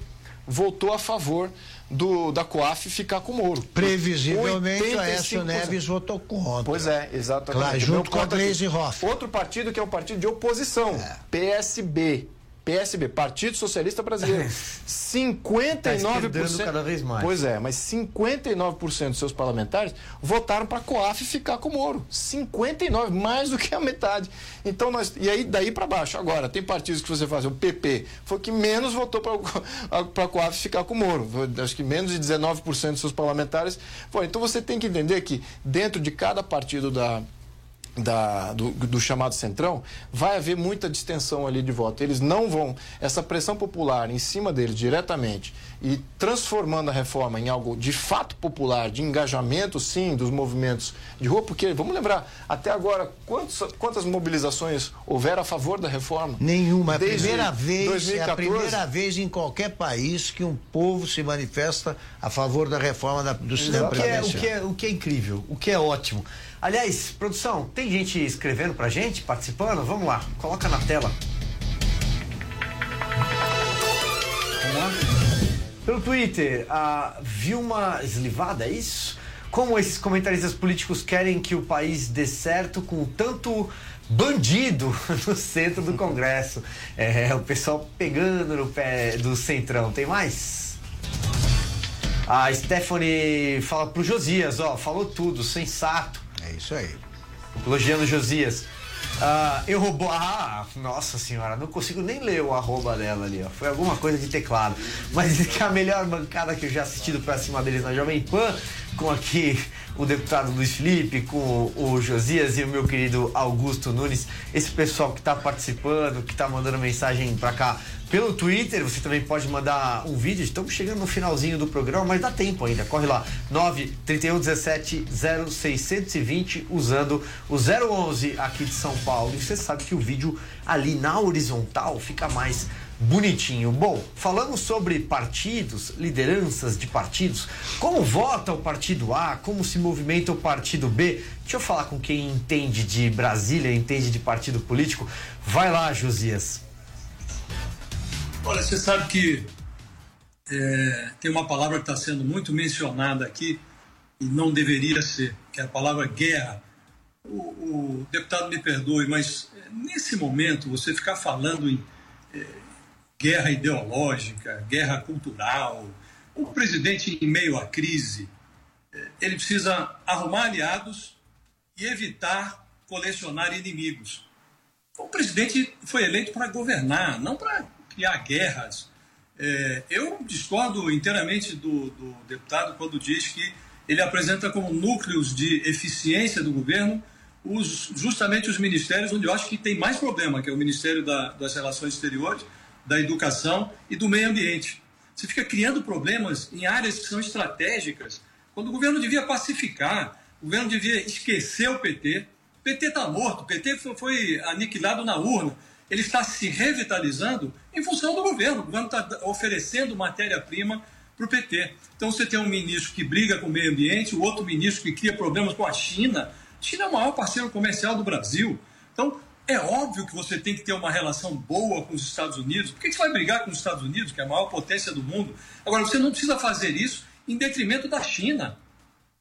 votou a favor do, da COAF ficar com o Moro. Previsivelmente, o Aécio 85%. Neves votou contra. Pois é, exatamente. Claro, junto Meu com a. Gleisi Hoffmann. Outro partido que é um partido de oposição, PSB. PSB, Partido Socialista Brasileiro. 59%. [laughs] Tá cada vez mais. Pois é, mas 59% dos seus parlamentares votaram para a COAF ficar com o Moro. 59, mais do que a metade. Então nós e aí daí para baixo. Agora, tem partidos que você faz, o PP foi o que menos votou para [laughs] a COAF ficar com o Moro. Acho que menos de 19% dos seus parlamentares. Foi. Então você tem que entender que dentro de cada partido da da- do, do chamado Centrão, vai haver muita distensão ali de voto. Eles não vão, essa pressão popular em cima deles diretamente e transformando a reforma em algo de fato popular, de engajamento, sim, dos movimentos de rua, porque, vamos lembrar, até agora, quantos, quantas mobilizações houveram a favor da reforma? Nenhuma. É a Desde primeira vez, 2014? é a primeira vez em qualquer país que um povo se manifesta a favor da reforma da- do sistema O que, é, o, que é, o que é incrível, o que é ótimo. Aliás, produção, tem gente escrevendo pra gente, participando? Vamos lá, coloca na tela. Pelo Twitter, a Vilma Slivada, é isso? Como esses comentaristas políticos querem que o país dê certo com tanto bandido [laughs] no centro do Congresso? É, o pessoal pegando no pé do Centrão. Tem mais? A Stephanie fala pro Josias, ó, falou tudo, sensato. É isso aí. Elogiando o Josias. Ah, eu roubou. Ah, nossa senhora, não consigo nem ler o arroba dela ali, ó. Foi alguma coisa de teclado. Mas que é a melhor bancada que eu já assisti pra cima deles na Jovem Pan, com aqui o deputado Luiz Felipe, com o Josias e o meu querido Augusto Nunes. Esse pessoal que tá participando, que tá mandando mensagem pra cá pelo Twitter, você também pode mandar um vídeo. Estamos chegando no finalzinho do programa, mas dá tempo ainda. Corre lá, 93117 0620, usando o 011 aqui de São Paulo. E você sabe que o vídeo ali na horizontal fica mais bonitinho. Bom, falando sobre partidos, lideranças de partidos, como vota o partido A, como se movimenta o partido B. Deixa eu falar com quem entende de Brasília, entende de partido político. Vai lá, Josias. Olha, você sabe que é, tem uma palavra que está sendo muito mencionada aqui e não deveria ser, que é a palavra guerra. O, o deputado me perdoe, mas é, nesse momento você ficar falando em é, guerra ideológica, guerra cultural, o presidente em meio à crise, é, ele precisa arrumar aliados e evitar colecionar inimigos. O presidente foi eleito para governar, não para criar guerras. É, eu discordo inteiramente do, do deputado quando diz que ele apresenta como núcleos de eficiência do governo os, justamente os ministérios onde eu acho que tem mais problema, que é o Ministério da- das Relações Exteriores, da Educação e do Meio Ambiente. Você fica criando problemas em áreas que são estratégicas, quando o governo devia pacificar, o governo devia esquecer o PT, O PT está morto, o PT foi, foi aniquilado na urna. Ele está se revitalizando em função do governo. O governo está oferecendo matéria-prima para o PT. Então você tem um ministro que briga com o meio ambiente, o outro ministro que cria problemas com a China. A China é o maior parceiro comercial do Brasil. Então, é óbvio que você tem que ter uma relação boa com os Estados Unidos. Por que você vai brigar com os Estados Unidos, que é a maior potência do mundo? Agora, você não precisa fazer isso em detrimento da China.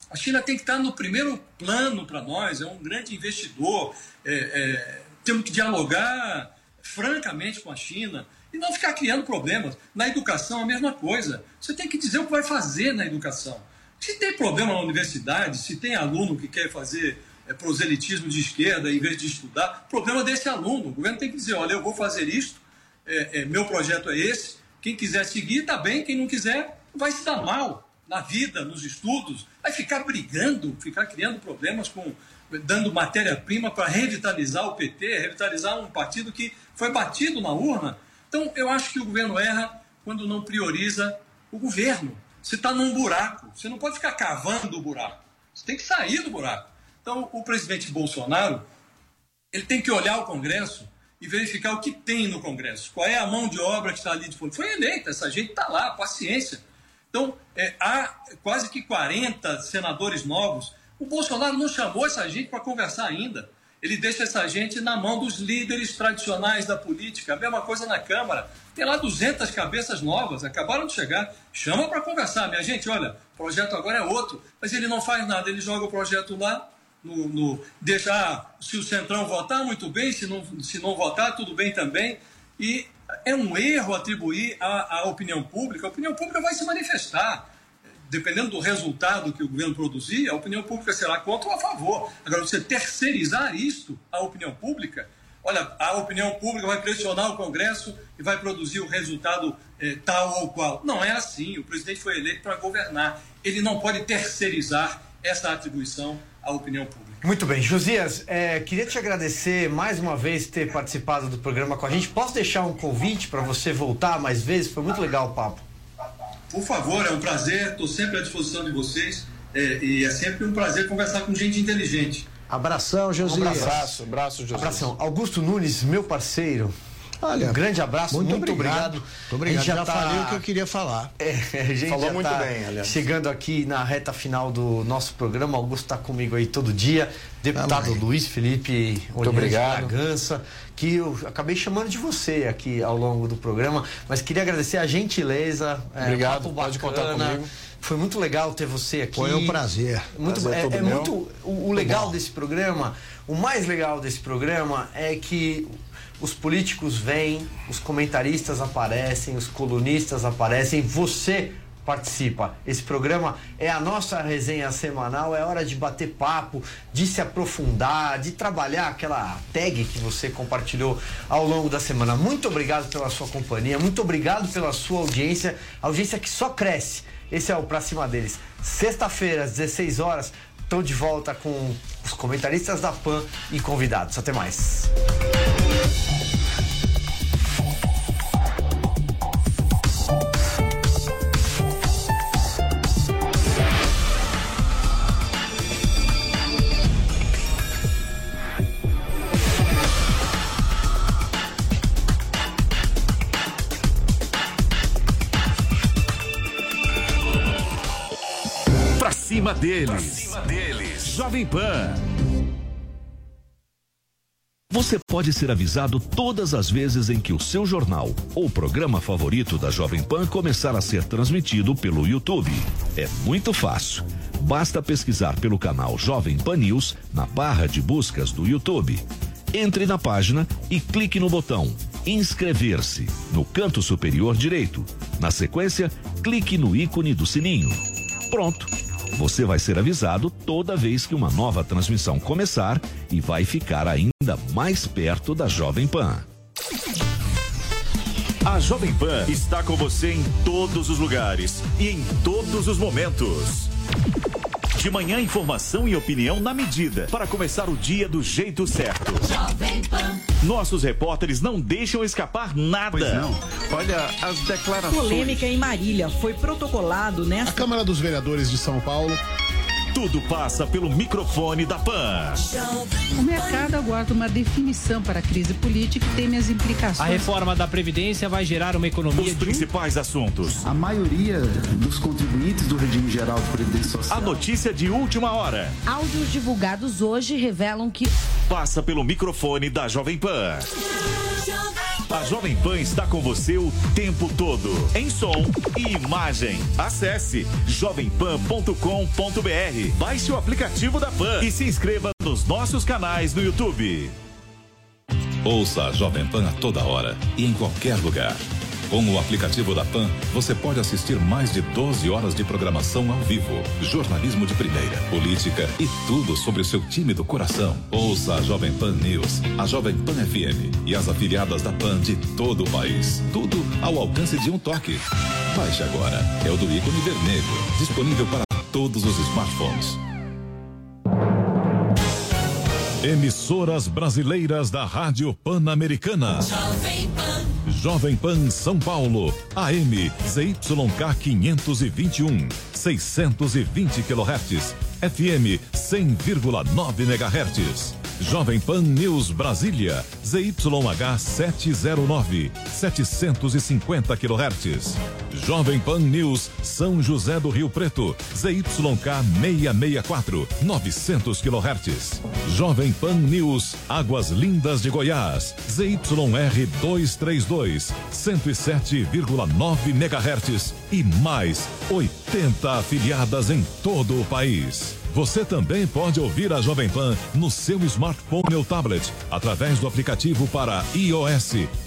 A China tem que estar no primeiro plano para nós, é um grande investidor. É, é, temos que dialogar francamente com a China e não ficar criando problemas. Na educação, a mesma coisa. Você tem que dizer o que vai fazer na educação. Se tem problema na universidade, se tem aluno que quer fazer é, proselitismo de esquerda em vez de estudar, problema desse aluno. O governo tem que dizer: olha, eu vou fazer isto, é, é, meu projeto é esse, quem quiser seguir, está bem, quem não quiser, vai se dar mal na vida, nos estudos, vai ficar brigando, ficar criando problemas com dando matéria-prima para revitalizar o PT, revitalizar um partido que foi batido na urna. Então, eu acho que o governo erra quando não prioriza o governo. Você está num buraco, você não pode ficar cavando o buraco. Você tem que sair do buraco. Então, o presidente Bolsonaro, ele tem que olhar o Congresso e verificar o que tem no Congresso. Qual é a mão de obra que está ali de fora. Foi eleita, essa gente está lá, paciência. Então, é, há quase que 40 senadores novos. O Bolsonaro não chamou essa gente para conversar ainda. Ele deixa essa gente na mão dos líderes tradicionais da política. A mesma coisa na Câmara. Tem lá 200 cabeças novas, acabaram de chegar. Chama para conversar. Minha gente, olha, o projeto agora é outro. Mas ele não faz nada, ele joga o projeto lá, no, no deixar, se o Centrão votar, muito bem, se não, se não votar, tudo bem também. E é um erro atribuir à opinião pública. A opinião pública vai se manifestar. Dependendo do resultado que o governo produzir, a opinião pública será contra ou a favor. Agora, você terceirizar isto à opinião pública, olha, a opinião pública vai pressionar o Congresso e vai produzir o resultado eh, tal ou qual. Não é assim. O presidente foi eleito para governar. Ele não pode terceirizar essa atribuição à opinião pública. Muito bem, Josias, é, queria te agradecer mais uma vez ter participado do programa com a gente. Posso deixar um convite para você voltar mais vezes? Foi muito legal o papo. Por favor, é um prazer, estou sempre à disposição de vocês é, e é sempre um prazer conversar com gente inteligente. Abração, Josias. Um abraço, abraço, Josias. Abração. Augusto Nunes, meu parceiro. Olha, um grande abraço, muito, muito obrigado. Muito obrigado. já, já tá... falei o que eu queria falar. É, a gente Falou já muito tá bem, aliás. chegando aqui na reta final do nosso programa. Augusto está comigo aí todo dia. Deputado Amém. Luiz Felipe Muito obrigado. Bragança, que eu acabei chamando de você aqui ao longo do programa, mas queria agradecer a gentileza. é, Obrigado, papo pode contar comigo. Foi muito legal ter você aqui. Foi um prazer. Muito, Prazer é, é meu. muito o, o legal desse programa, o mais legal desse programa é que os políticos vêm, os comentaristas aparecem, os colunistas aparecem, você participa. Esse programa é a nossa resenha semanal, é hora de bater papo, de se aprofundar, de trabalhar aquela tag que você compartilhou ao longo da semana. Muito obrigado pela sua companhia, muito obrigado pela sua audiência, audiência que só cresce. Esse é o Pra Cima deles. Sexta-feira, às 16 horas, estou de volta com os comentaristas da PAN e convidados. Até mais. Pra cima deles. Jovem Pan. Você pode ser avisado todas as vezes em que o seu jornal ou programa favorito da Jovem Pan começar a ser transmitido pelo YouTube. É muito fácil. Basta pesquisar pelo canal Jovem Pan News na barra de buscas do YouTube. Entre na página e clique no botão Inscrever-se no canto superior direito. Na sequência, clique no ícone do sininho. Pronto! Você vai ser avisado toda vez que uma nova transmissão começar e vai ficar ainda mais perto da Jovem Pan. A Jovem Pan está com você em todos os lugares e em todos os momentos. De manhã, informação e opinião na medida para começar o dia do jeito certo. Nossos repórteres não deixam escapar nada. Pois não. Olha, as declarações. Polêmica em Marília foi protocolado A nesta Câmara dos Vereadores de São Paulo Tudo passa pelo microfone da Pan. O mercado aguarda uma definição para a crise política e tem as implicações. A reforma da Previdência vai gerar uma economia. Os principais assuntos. A maioria dos contribuintes do regime geral de previdência social. A notícia de última hora. Áudios divulgados hoje revelam que. Passa pelo microfone da Jovem Pan. A Jovem Pan está com você o tempo todo, em som e imagem. Acesse jovempan.com.br, baixe o aplicativo da Pan e se inscreva nos nossos canais no YouTube. Ouça a Jovem Pan a toda hora e em qualquer lugar. Com o aplicativo da PAN, você pode assistir mais de 12 horas de programação ao vivo, jornalismo de primeira, política e tudo sobre o seu time do coração. Ouça a Jovem Pan News, a Jovem Pan FM e as afiliadas da PAN de todo o país. Tudo ao alcance de um toque. Baixe agora. É o do ícone vermelho, disponível para todos os smartphones. Emissoras brasileiras da Rádio Pan-Americana. Jovem. Jovem Pan São Paulo, AM ZYK 521, 620 kHz, FM 100,9 MHz. Jovem Pan News Brasília, ZYH 709, 750 kHz. Jovem Pan News São José do Rio Preto, ZYK 664, 900 kHz. Jovem Pan News Águas Lindas de Goiás, ZYR 232, 107,9 MHz e mais 80 afiliadas em todo o país. Você também pode ouvir a Jovem Pan no seu smartphone ou tablet através do aplicativo para iOS